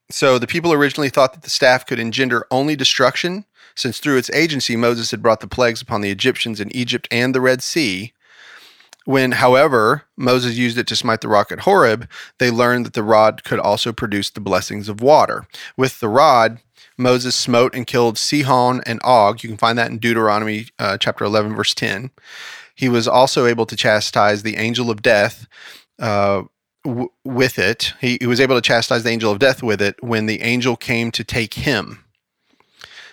So the people originally thought that the staff could engender only destruction, since through its agency Moses had brought the plagues upon the Egyptians in Egypt and the Red Sea. When, however, Moses used it to smite the rock at Horeb, they learned that the rod could also produce the blessings of water. With the rod, Moses smote and killed Sihon and Og. You can find that in Deuteronomy uh, chapter 11, verse 10. He was also able to chastise the angel of death uh, w- with it. He, he was able to chastise the angel of death with it when the angel came to take him.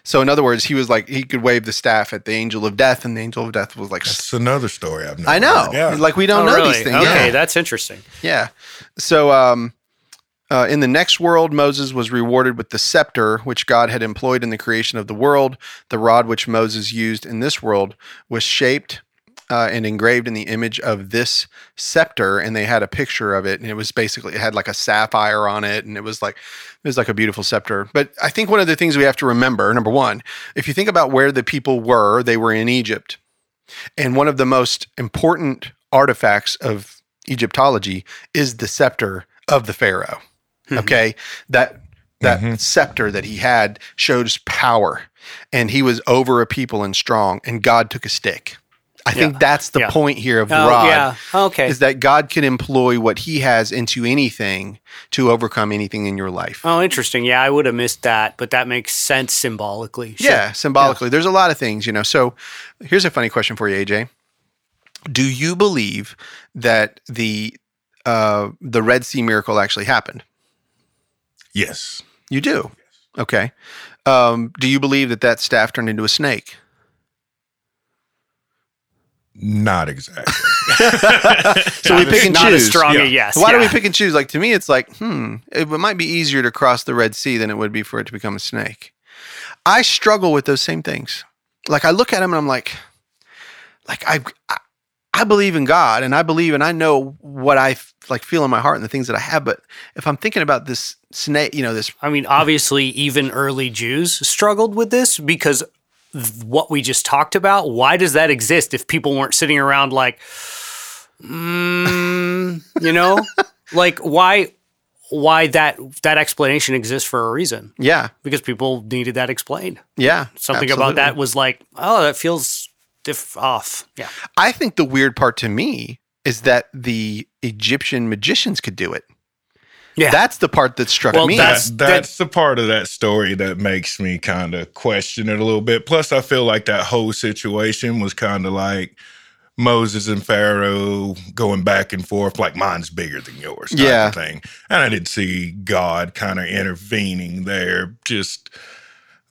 So, in other words, he was like, he could wave the staff at the angel of death, and the angel of death was like, That's another story I've never I know. heard. Yeah. Like, we don't Oh, know really? these things. Okay, Yeah. that's interesting. Yeah. So, um, uh, in the next world, Moses was rewarded with the scepter, which God had employed in the creation of the world. The rod which Moses used in this world was shaped uh, and engraved in the image of this scepter, and they had a picture of it, and it was basically it had like a sapphire on it, and it was like it was like a beautiful scepter. But I think one of the things we have to remember, number one, if you think about where the people were, they were in Egypt, and one of the most important artifacts of Egyptology is the scepter of the pharaoh. Okay, that that scepter that he had shows power, and he was over a people and strong, and God took a stick. I think Yeah. that's the Yeah. point here of the Oh, rod yeah. Okay. is that God can employ what he has into anything to overcome anything in your life. Oh, interesting. Yeah, I would have missed that, but that makes sense symbolically. Sure. Yeah, symbolically. There's a lot of things, you know. So here's a funny question for you, AJ. Do you believe that the uh, the Red Sea miracle actually happened? yes. You do. Okay. Um, do you believe that that staff turned into a snake? Not exactly. *laughs* So we pick and Not as choose. strong Yeah. a yes. Why do we pick and choose? Like to me, it's like, hmm, it might be easier to cross the Red Sea than it would be for it to become a snake. I struggle with those same things. Like I look at them and I'm like, like I, I, I believe in God and I believe and I know what I f- like feel in my heart and the things that I have. But if I'm thinking about this snake, you know, this I mean, obviously, even early Jews struggled with this because th- what we just talked about. Why does that exist if people weren't sitting around like, mm, you know, *laughs* like why? Why that that explanation exists for a reason? yeah, Because people needed that explained. yeah, Something about that was like, oh, that feels diff off. Yeah. I think the weird part to me is that the Egyptian magicians could do it. Yeah. That's the part that struck Well, me. that's- That's that's the part of that story that makes me kind of question it a little bit. Plus, I feel like that whole situation was kind of like Moses and Pharaoh going back and forth, like mine's bigger than yours, type Yeah. of thing. And I didn't see God kind of intervening there, just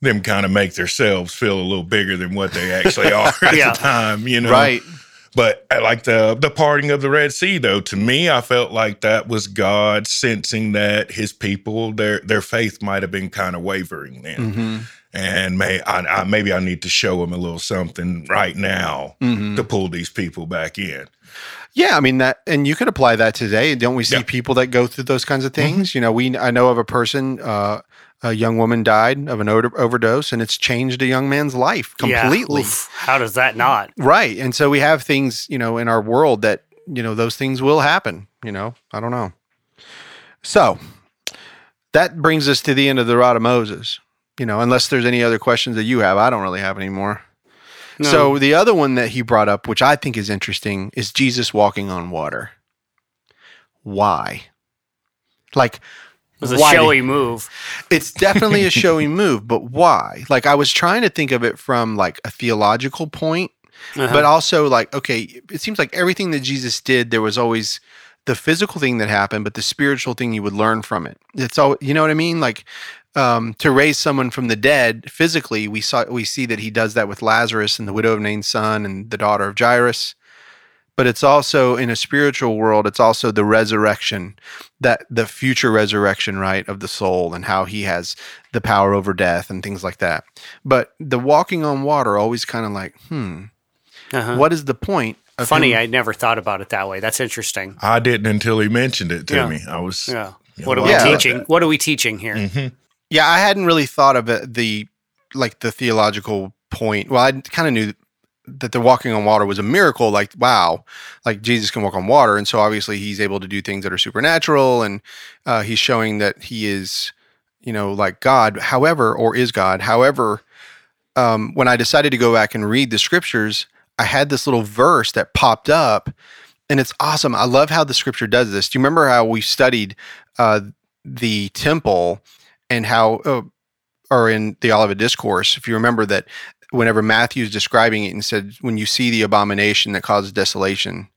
them kind of make themselves feel a little bigger than what they actually *laughs* are at Yeah. the time, you know. right. But I like the the parting of the Red Sea, though. To me, I felt like that was God sensing that His people, their their faith might have been kind of wavering then, hmm and may I, I maybe I need to show them a little something right now hmm to pull these people back in. Yeah, I mean that, and you could apply that today. Don't we see Yeah. people that go through those kinds of things? You know, we I know of a person, uh, a young woman died of an over- overdose, and it's changed a young man's life Yeah, completely. oof, how does that not? Right. And so we have things, you know, in our world that, you know, those things will happen, you know, I don't know. So that brings us to the end of the rod of Moses, you know, unless there's any other questions that you have. I don't really have any more. No. So the other one that he brought up, which I think is interesting, is Jesus walking on water. Why? Like, it was a why showy move. it's definitely a showy *laughs* move, but why? Like, I was trying to think of it from like a theological point Uh-huh. but also like okay it seems like everything that jesus did there was always the physical thing that happened but the spiritual thing you would learn from it it's all you know what i mean like um, to raise someone from the dead physically we saw we see that he does that with lazarus and the widow of nain's son and the daughter of jairus but it's also in a spiritual world it's also the resurrection that the future resurrection right of the soul and how he has the power over death and things like that but the walking on water always kind of like hmm Uh-huh. what is the point of Funny, him- I never thought about it that way. That's interesting. I didn't until he mentioned it to Yeah. me. I was Yeah. Yeah, What are we Yeah. teaching? What are we teaching here? Mhm. yeah i hadn't really thought of it the like the theological point well i kind of knew that the walking on water was a miracle like wow like jesus can walk on water. And so obviously he's able to do things that are supernatural and uh, he's showing that he is you know like god however or is god. However um, when i decided to go back and read the scriptures i had this little verse that popped up and it's awesome. I love how the scripture does this. Do you remember how we studied uh, the temple and how uh, or in the olivet discourse if you remember that whenever matthew's describing it and said when you see the abomination that causes desolation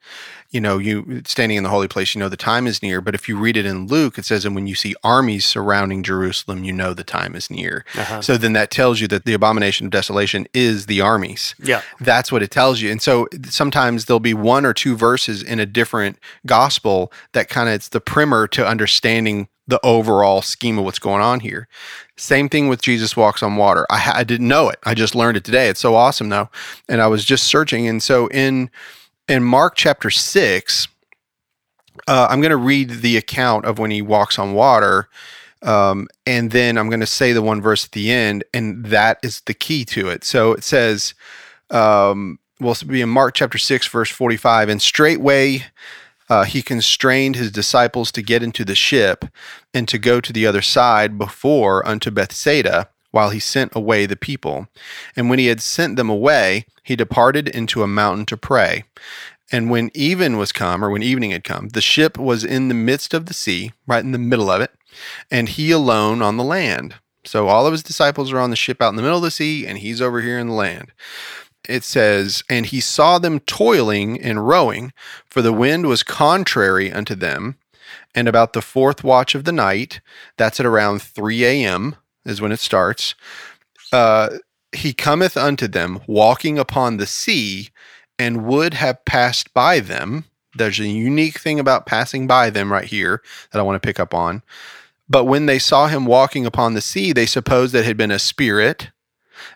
you know you standing in the holy place you know the time is near but if you read it in luke it says and when you see armies surrounding jerusalem you know the time is near Uh-huh. so then that tells you that the abomination of desolation is the armies Yeah. that's what it tells you. And so sometimes there'll be one or two verses in a different gospel that kind of it's the primer to understanding the overall scheme of what's going on here. Same thing with Jesus walks on water. I, I didn't know it. I just learned it today. It's so awesome though. And I was just searching. And so in in Mark chapter six, uh, I'm going to read the account of when he walks on water. Um, and then I'm going to say the one verse at the end, and that is the key to it. So it says, um, well, it's be in Mark chapter 6, verse 45. And straightway uh, he constrained his disciples to get into the ship and to go to the other side before unto Bethsaida, while he sent away the people. And when he had sent them away, he departed into a mountain to pray. And when even was come, or when evening had come, the ship was in the midst of the sea, right in the middle of it, and he alone on the land. So all of his disciples are on the ship out in the middle of the sea, and he's over here in the land. It says, And he saw them toiling and rowing, for the wind was contrary unto them. And about the fourth watch of the night, that's at around 3 a.m., is when it starts, uh, he cometh unto them, walking upon the sea, and would have passed by them. There's a unique thing about passing by them right here that I want to pick up on. But when they saw him walking upon the sea, they supposed that it had been a spirit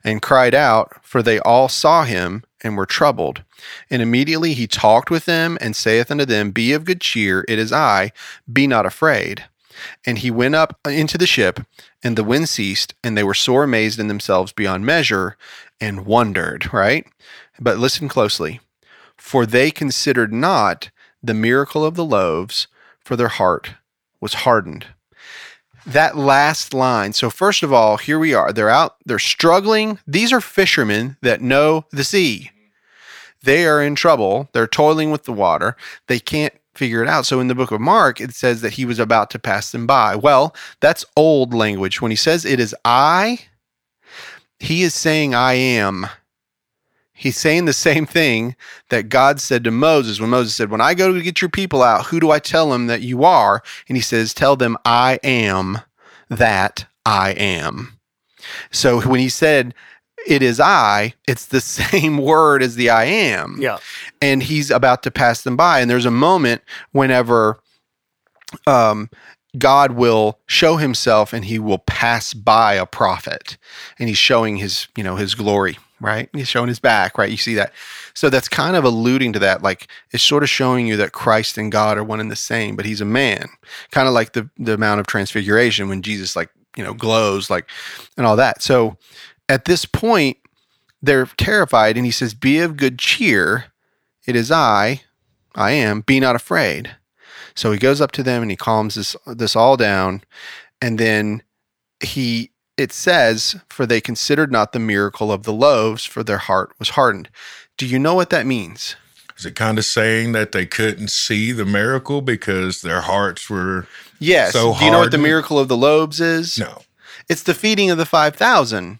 and cried out, for they all saw him and were troubled. And immediately he talked with them and saith unto them, Be of good cheer, it is I, be not afraid. And he went up into the ship, and the wind ceased, and they were sore amazed in themselves beyond measure, and wondered, right? But listen closely. For they considered not the miracle of the loaves, for their heart was hardened. That last line. So, first of all, here we are. They're out, they're struggling. These are fishermen that know the sea. They are in trouble. They're toiling with the water. They can't figure it out. So, in the book of Mark, it says that he was about to pass them by. Well, that's old language. When he says it is I, he is saying I am. He's saying the same thing that God said to Moses when Moses said, When I go to get your people out, who do I tell them that you are? And he says, Tell them I am that I am. So when he said, It is I, it's the *laughs* same word as the I am Yeah. and he's about to pass them by. And there's a moment whenever um, God will show himself and he will pass by a prophet and he's showing his, you know, his glory, right? He's showing his back, right? You see that. So that's kind of alluding to that. Like it's sort of showing you that Christ and God are one and the same, but he's a man. Kind of like the, the amount of transfiguration when Jesus like you know, glows like and all that. So at this point, they're terrified, and he says, Be of good cheer. It is I, I am, be not afraid. So he goes up to them and he calms this this all down. And then he it says, For they considered not the miracle of the loaves, for their heart was hardened. Do you know what that means? Is it kind of saying that they couldn't see the miracle because their hearts were Yes. So Do you know what the miracle of the loaves is? no? It's the feeding of the 5,000.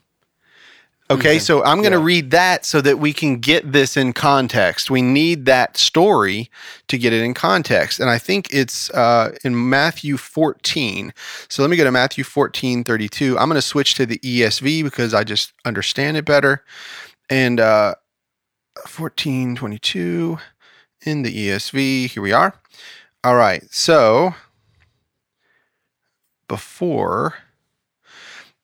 Okay, so I'm going to Yeah. read that so that we can get this in context. We need that story to get it in context. And I think it's uh, in Matthew 14. So let me go to Matthew 14, 32. I'm going to switch to the ESV because I just understand it better. And uh, 14, 22 in the ESV. Here we are. All right, so before.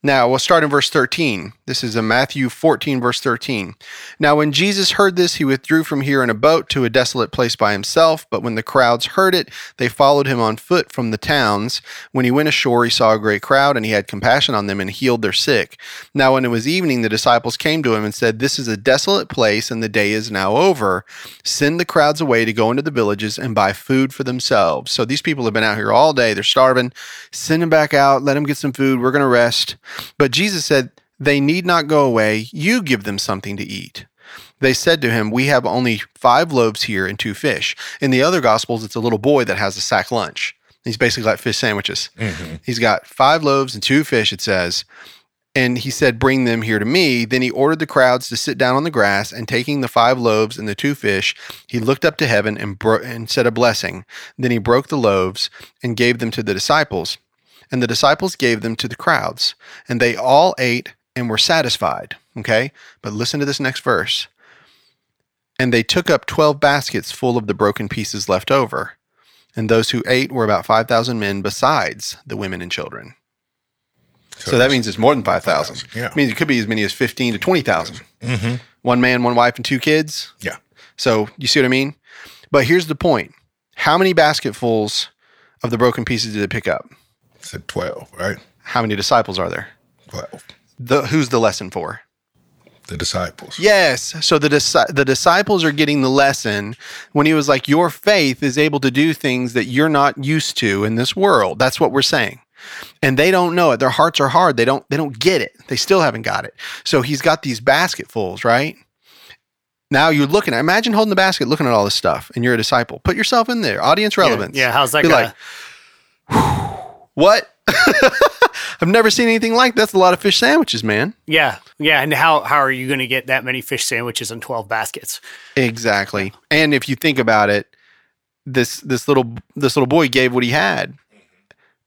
Now we'll start in verse 13. This is in Matthew 14, verse 13. Now, when Jesus heard this, he withdrew from here in a boat to a desolate place by himself. But when the crowds heard it, they followed him on foot from the towns. When he went ashore, he saw a great crowd, and he had compassion on them and healed their sick. Now, when it was evening, the disciples came to him and said, This is a desolate place, and the day is now over. Send the crowds away to go into the villages and buy food for themselves. So these people have been out here all day. They're starving. Send them back out. Let them get some food. We're going to rest. But Jesus said, They need not go away. You give them something to eat. They said to him, We have only five loaves here and two fish. In the other gospels, it's a little boy that has a sack lunch. He's basically like fish sandwiches. Mm-hmm. He's got five loaves and two fish, it says. And he said, Bring them here to me. Then he ordered the crowds to sit down on the grass, and taking the five loaves and the two fish, he looked up to heaven and, bro- and said a blessing. Then he broke the loaves and gave them to the disciples. And the disciples gave them to the crowds. And they all ate and were satisfied. Okay? But listen to this next verse. And they took up 12 baskets full of the broken pieces left over. And those who ate were about 5,000 men, besides the women and children. So, that means it's more than 5,000. Yeah. It means it could be as many as 15 to 20,000. hmm One man, one wife, and two kids. Yeah. So you see what I mean? But here's the point How many basketfuls of the broken pieces did they pick up? Said twelve, right? How many disciples are there? Twelve. The, who's the lesson for? The disciples. Yes. So the dis- the disciples are getting the lesson when he was like, "Your faith is able to do things that you're not used to in this world." That's what we're saying, and they don't know it. Their hearts are hard. They don't. They don't get it. They still haven't got it. So he's got these basketfuls, right? Now you're looking. at Imagine holding the basket, looking at all this stuff, and you're a disciple. Put yourself in there. Audience relevance. Yeah, how's that Be going? like, What? *laughs* I've never seen anything like that. That's a lot of fish sandwiches, man. yeah, yeah. And how how are you going to get that many fish sandwiches in twelve baskets? Exactly. And if you think about it, this this little this little boy gave what he had,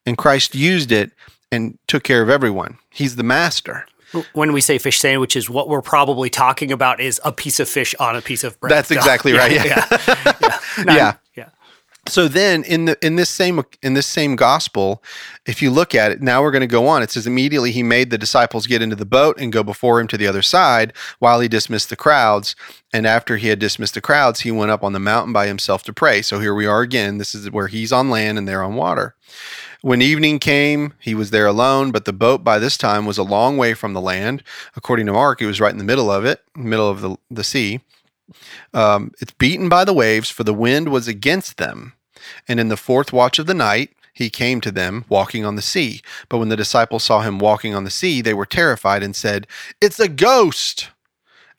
and Christ used it and took care of everyone. He's the master. When we say fish sandwiches, what we're probably talking about is a piece of fish on a piece of bread. That's *laughs* exactly right. Yeah. yeah, *laughs* yeah. Yeah. yeah. So then in the in this same in this same gospel, if you look at it, now we're going to go on. It says immediately he made the disciples get into the boat and go before him to the other side while he dismissed the crowds. And after he had dismissed the crowds, he went up on the mountain by himself to pray. So here we are again. This is where he's on land and they're on water. When evening came, he was there alone, but the boat by this time was a long way from the land. According to Mark, he was right in the middle of it, middle of the, the sea. Um, it's beaten by the waves, for the wind was against them. And in the fourth watch of the night, he came to them walking on the sea. But when the disciples saw him walking on the sea, they were terrified and said, It's a ghost!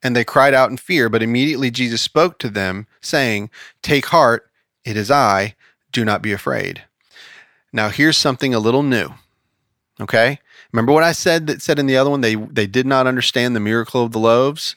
And they cried out in fear. But immediately Jesus spoke to them, saying, Take heart, it is I, do not be afraid. Now here's something a little new. Okay? Remember what I said that said in the other one they they did not understand the miracle of the loaves?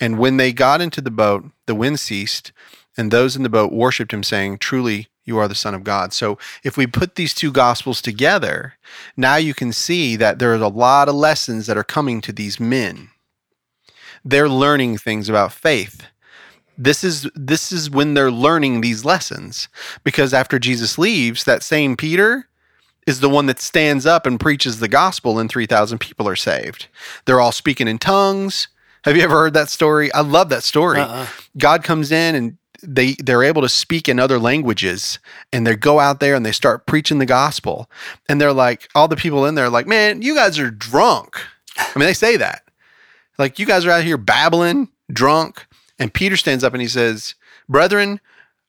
And when they got into the boat, the wind ceased, and those in the boat worshipped him, saying, Truly, you are the Son of God. So if we put these two gospels together, now you can see that there's a lot of lessons that are coming to these men. They're learning things about faith. This is this is when they're learning these lessons because after Jesus leaves, that same Peter is the one that stands up and preaches the gospel and 3000 people are saved. They're all speaking in tongues. Have you ever heard that story? I love that story. Uh-uh. God comes in and they they're able to speak in other languages and they go out there and they start preaching the gospel and they're like all the people in there are like man you guys are drunk i mean they say that like you guys are out here babbling drunk and peter stands up and he says brethren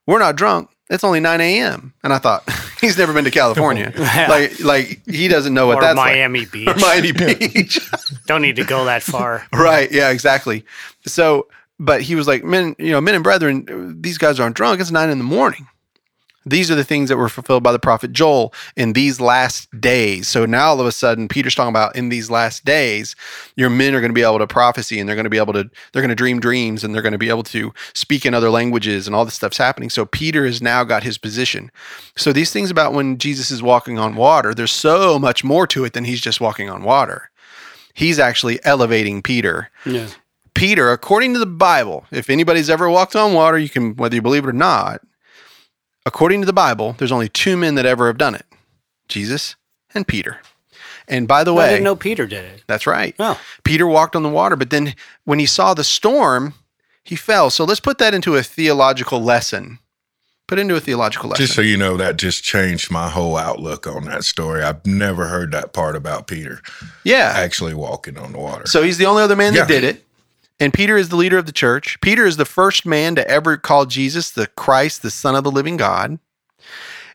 we're not drunk it's only 9 a.m and i thought *laughs* he's never been to california *laughs* like like he doesn't know what or that's like. Miami *laughs* Beach. or miami beach Don't need to go that far. Right. Yeah, exactly. So, but he was like, men, you know, men and brethren, these guys aren't drunk. It's nine in the morning. These are the things that were fulfilled by the prophet Joel in these last days. So now all of a sudden, Peter's talking about in these last days, your men are going to be able to prophecy and they're going to be able to, they're going to dream dreams and they're going to be able to speak in other languages and all this stuff's happening. So Peter has now got his position. So these things about when Jesus is walking on water, there's so much more to it than he's just walking on water. He's actually elevating Peter Yeah. Peter, according to the Bible, if anybody's ever walked on water, you can, whether you believe it or not, according to the Bible, there's only two men that ever have done it Jesus and Peter. And by the I way, I didn't know Peter did it. that's right. Oh. Peter walked on the water, but then when he saw the storm, he fell. So let's put that into a theological lesson. Put into a theological lesson. Just so you know, that just changed my whole outlook on that story. I've never heard that part about Peter yeah. actually walking on the water. So he's the only other man that did it. And Peter is the leader of the church. Peter is the first man to ever call Jesus the Christ, the Son of the living God.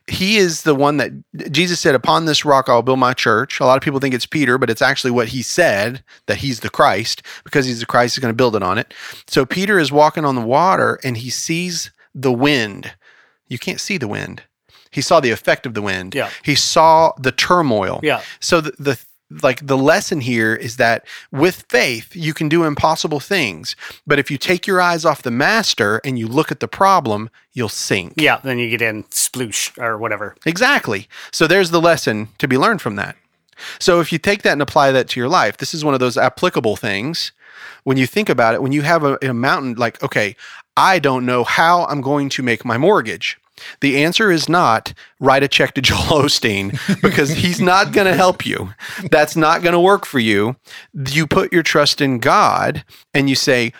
He is the one that Jesus said, Upon this rock I'll build my church. A lot of people think it's Peter, but it's actually what he said that he's the Christ because he's the Christ, he's going to build it on it. So Peter is walking on the water and he sees the wind. You can't see the wind. He saw the effect of the wind. Yeah. He saw the turmoil. Yeah. So the, the like the lesson here is that with faith you can do impossible things, but if you take your eyes off the master and you look at the problem, you'll sink. Yeah. Then you get in sploosh or whatever. Exactly. So there's the lesson to be learned from that. So if you take that and apply that to your life, this is one of those applicable things. When you think about it, when you have a, a mountain, like, okay, I don't know how I'm going to make my mortgage. The answer is not write a check to Joel *laughs* Osteen because he's not going to help you. That's not going to work for you. You put your trust in God and you say,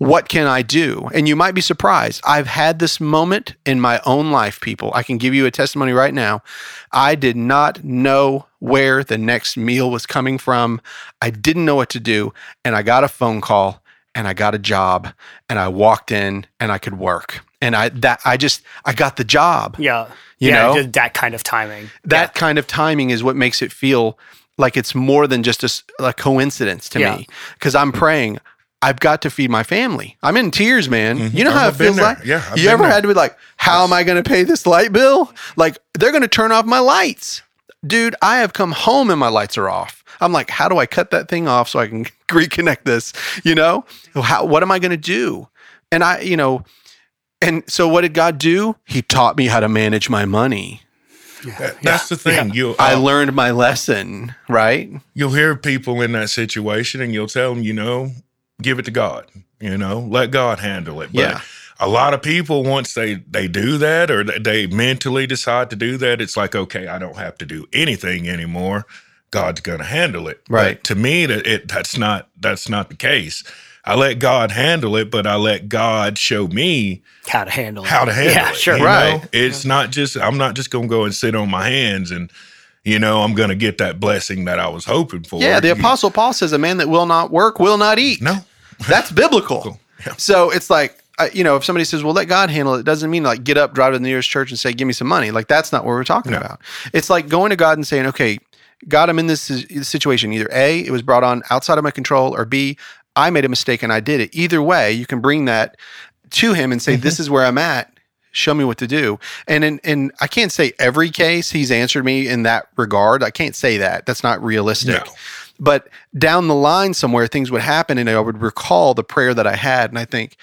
what can I do? And you might be surprised. I've had this moment in my own life, people. I can give you a testimony right now. I did not know where the next meal was coming from. I didn't know what to do. And I got a phone call and I got a job and I walked in and I could work. And I that I just I got the job. Yeah. You yeah. know? that kind of timing. That kind of timing is what makes it feel like it's more than just a coincidence to Yeah. me. Because I'm praying, I've got to feed my family. I'm in tears, man. Mm-hmm. You know how I've it feels there. like? Yeah, I've you ever there. had to be like, how am I going to pay this light bill? Like, they're going to turn off my lights. Dude, I have come home and my lights are off. I'm like, how do I cut that thing off so I can *laughs* reconnect this? You know, how, what am I going to do? And I, you know, and so what did God do? He taught me how to manage my money. That- that's the thing. You I uh, learned my lesson, right? you'll hear people in that situation and you'll tell them, you know, give it to God, you know, let God handle it. But Yeah. a lot of people, once they, they do that or they mentally decide to do that, it's like, okay, I don't have to do anything anymore. God's going to handle it. Right. But to me, that it, that's not, that's not the case. I let God handle it, but I let God show me How to handle it. how to handle it. yeah, it. Sure. Right. know? It's not just I'm not just gonna go and sit on my hands and you know I'm gonna get that blessing that I was hoping for. Yeah, the You- apostle Paul says a man that will not work will not eat. No. That's biblical. *laughs* Yeah. So it's like, uh, you know, if somebody says, well, let God handle it, it doesn't mean like get up, drive to the nearest church and say, give me some money. Like that's not what we're talking No. about. It's like going to God and saying, okay, God, I'm in this situation. Either A, it was brought on outside of my control, or B, I made a mistake and I did it. Either way, you can bring that to him and say, Mm-hmm. this is where I'm at. Show me what to do. And in, in I can't say every case he's answered me in that regard. I can't say that. That's not realistic. No. But down the line somewhere, things would happen, and I would recall the prayer that I had, and I think,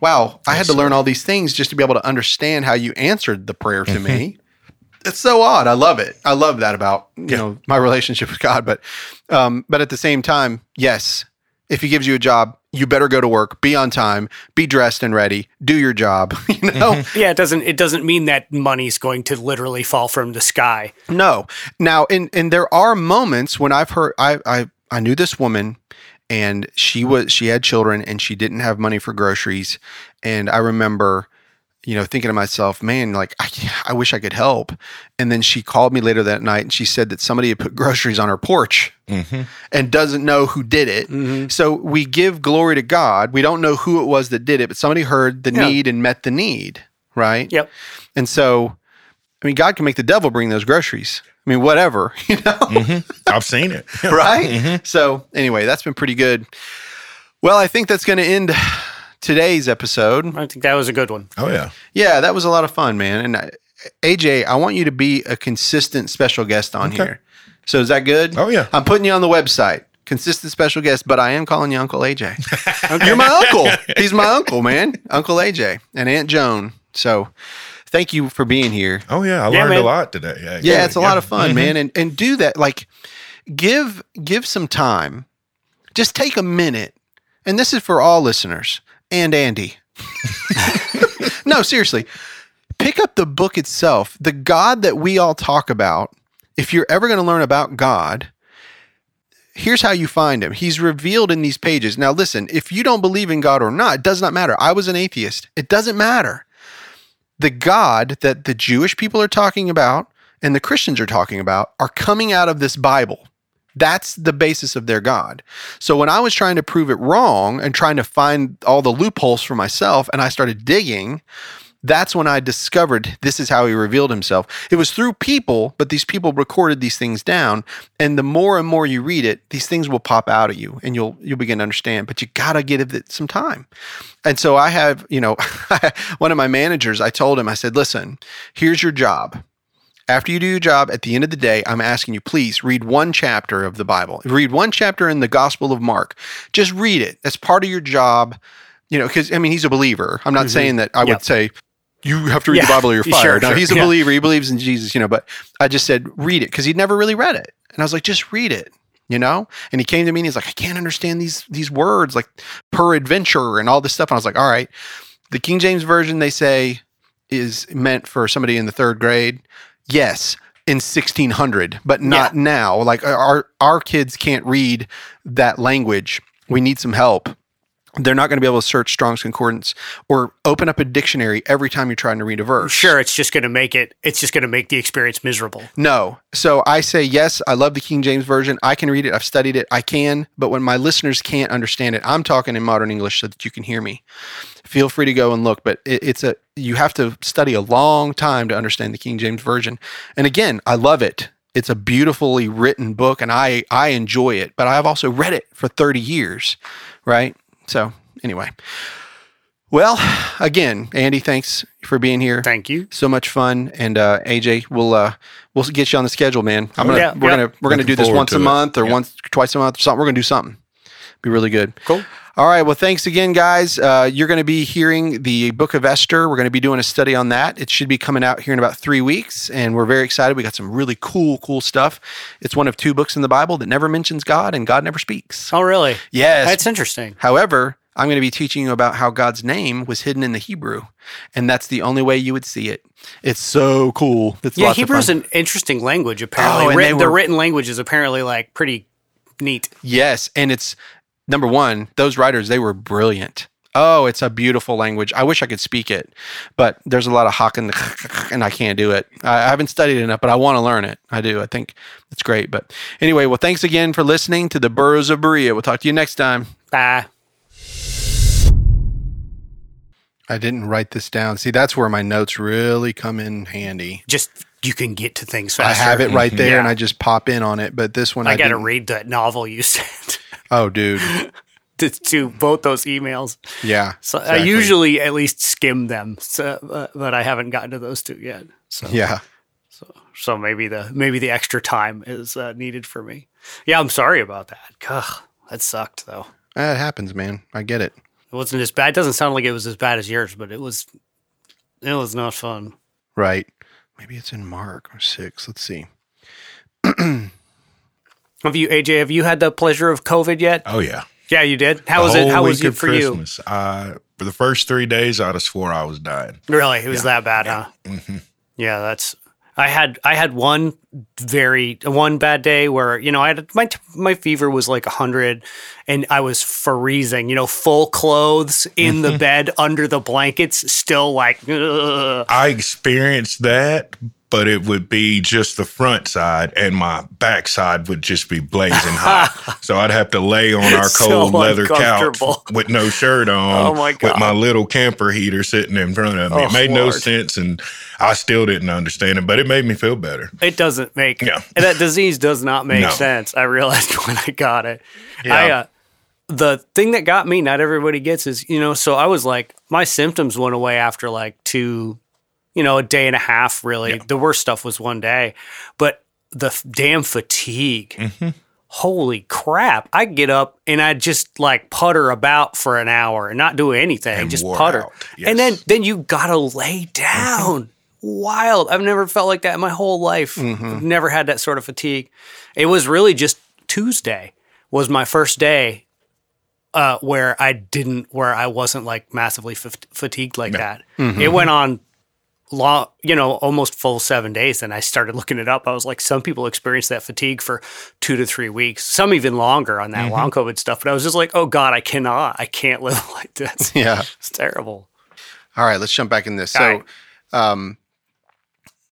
wow, I had to learn all these things just to be able to understand how you answered the prayer to me. It's so odd. I love it. I love that about you know my relationship with God. But um, but at the same time, yes, if He gives you a job, you better go to work, be on time, be dressed and ready, do your job. *laughs* You know, *laughs* Yeah, it doesn't it doesn't mean that money's going to literally fall from the sky. No. Now, and and there are moments when I've heard I I I knew this woman and she was she had children and she didn't have money for groceries and I remember you know thinking to myself man like I, I wish i could help and then she called me later that night and she said that somebody had put groceries on her porch mm-hmm. and doesn't know who did it mm-hmm. so we give glory to god we don't know who it was that did it but somebody heard the Yeah. need and met the need right Yep. and so I mean, God can make the devil bring those groceries. I mean, whatever, *laughs* you know, mm-hmm. I've seen it. *laughs* right? So, anyway, that's been pretty good. Well, I think that's going to end today's episode. I think that was a good one. Oh yeah. Yeah, that was a lot of fun, man. And uh, I, AJ, I want you to be a consistent special guest on here. So, is that good? Oh, yeah. I'm putting you on the website. Consistent special guest, but I am calling you Uncle AJ. *laughs* You're my uncle. He's my uncle, man. Uncle AJ and Aunt Joan. So, thank you for being here. Oh yeah. I Yeah, learned man. a lot today. Yeah, Yeah, it's a lot of fun, mm-hmm. man. And and do that. Like give give some time. Just take a minute. And this is for all listeners and Andy. *laughs* no, seriously. Pick up the book itself. The God that we all talk about. If you're ever going to learn about God, here's how you find him. He's revealed in these pages. Now, listen, if you don't believe in God or not, it does not matter. I was an atheist. It doesn't matter. The God that the Jewish people are talking about and the Christians are talking about are coming out of this Bible. That's the basis of their God. So when I was trying to prove it wrong and trying to find all the loopholes for myself and I started digging, that's when I discovered this is how he revealed himself. It was through people, but these people recorded these things down. And the more and more you read it, these things will pop out at you and you'll you'll begin to understand. But you gotta give it some time. And so I have, you know, *laughs* one of my managers, I told him, I said, listen, here's your job. After you do your job, at the end of the day, I'm asking you, please read one chapter of the Bible. Read one chapter in the Gospel of Mark. Just read it. That's part of your job. You know, because I mean, he's a believer. I'm not mm-hmm. saying that I Yep. would say you have to read the Bible or you're *laughs* Sure, fired. no, sure. he's a Yeah. believer. He believes in Jesus, you know, but I just said, read it because he'd never really read it. And I was like, just read it, you know? And he came to me and he's like, I can't understand these these words like peradventure and all this stuff. And I was like, all right. The King James Version, they say, is meant for somebody in the third grade. Yes, in 1600, but not now. Like our our kids can't read that language. We need some help. They're not going to be able to search Strong's Concordance or open up a dictionary every time you're trying to read a verse. Sure, it's just going to make it. It's just going to make the experience miserable. No. So I say, yes, I love the King James Version. I can read it. I've studied it. I can. But when my listeners can't understand it, I'm talking in modern English so that you can hear me. Feel free to go and look. But it, it's a, you have to study a long time to understand the King James Version. And again, I love it. It's a beautifully written book and I, I enjoy it. But I've also read it for 30 years. Right. So anyway. Well, again, Andy, thanks for being here Thank you. so much fun and uh aj we'll uh we'll get you on the schedule man i'm gonna yeah, we're yeah. gonna we're gonna do this forward once a it. month or Yeah. once twice a month or something we're gonna do something be really good Cool. All right well thanks again guys uh you're gonna be hearing the book of esther we're gonna be doing a study on that it should be coming out here in about three weeks and we're very excited we got some really cool cool stuff it's one of two books in the bible that never mentions god and god never speaks Oh, really? yes That's interesting. However, I'm going to be teaching you about how God's name was hidden in the Hebrew, and that's the only way you would see it. It's so cool. It's Yeah, of Hebrew's an interesting language. Apparently, Oh, they the written language is apparently like pretty neat. yes, and it's number one. Those writers they were brilliant. Oh, it's a beautiful language. I wish I could speak it, but there's a lot of hock and and I can't do it. I I haven't studied enough, but I want to learn it. I do. I think it's great. But anyway, well, thanks again for listening to the Burros of Berea. We'll talk to you next time. Bye. I didn't write this down. See, that's where my notes really come in handy. Just you can get to things faster. I have it right mm-hmm. there, Yeah. and I just pop in on it. But this one, I, I got to didn't. read that novel you *laughs* sent Oh, dude, *laughs* to, to both those emails. yeah. So I usually at least skim them, so, uh, but I haven't gotten to those two yet. So yeah. so so maybe the maybe the extra time is uh, needed for me. Yeah, I'm sorry about that. Ugh, that sucked though. Eh, It happens, man. I get it. It wasn't as bad. It doesn't sound like it was as bad as yours, but it was. It was not fun. Right. Maybe it's in Mark or six. Let's see. *clears throat* Have you, AJ? Have you had the pleasure of COVID yet? Oh yeah. Yeah, you did. How The was it? How was it for you? Christmas, for the first three days, I'd have swore I was dying. Really, it was that bad, huh? Mhm. Yeah, that's. I had I had one very one bad day where you know I had my my fever was like hundred, and I was freezing. You know, full clothes in the bed under the blankets, still like. ugh. I experienced that, but it would be just the front side, and my backside would just be blazing hot. *laughs* so I'd have to lay on our So cold leather couch with no shirt on, Oh, my with my little camper heater sitting in front of me. Oh, it made no sense, and I still didn't understand it, but it made me feel better. It doesn't make Yeah. and that disease does not make No. sense. I realized *laughs* when I got it. Yeah. I uh, the thing that got me, not everybody gets, is you know. So I was like, my symptoms went away after like two, you know, a day and a half. Really, the worst stuff was one day, but the f- damn fatigue. Mm-hmm. Holy crap! I get up and I just like putter about for an hour and not do anything, And just putter, out. and then then you gotta lay down. Wild. I've never felt like that in my whole life. I've never had that sort of fatigue. It was really just Tuesday was my first day uh, where I didn't, where I wasn't like massively f- fatigued like that. It went on long, you know, almost full seven days. And I started looking it up. I was like, some people experience that fatigue for two to three weeks, some even longer on that long COVID stuff. But I was just like, oh God, I cannot, I can't live *laughs* like this. Yeah. It's terrible. All right, let's jump back in this. All So, right. um,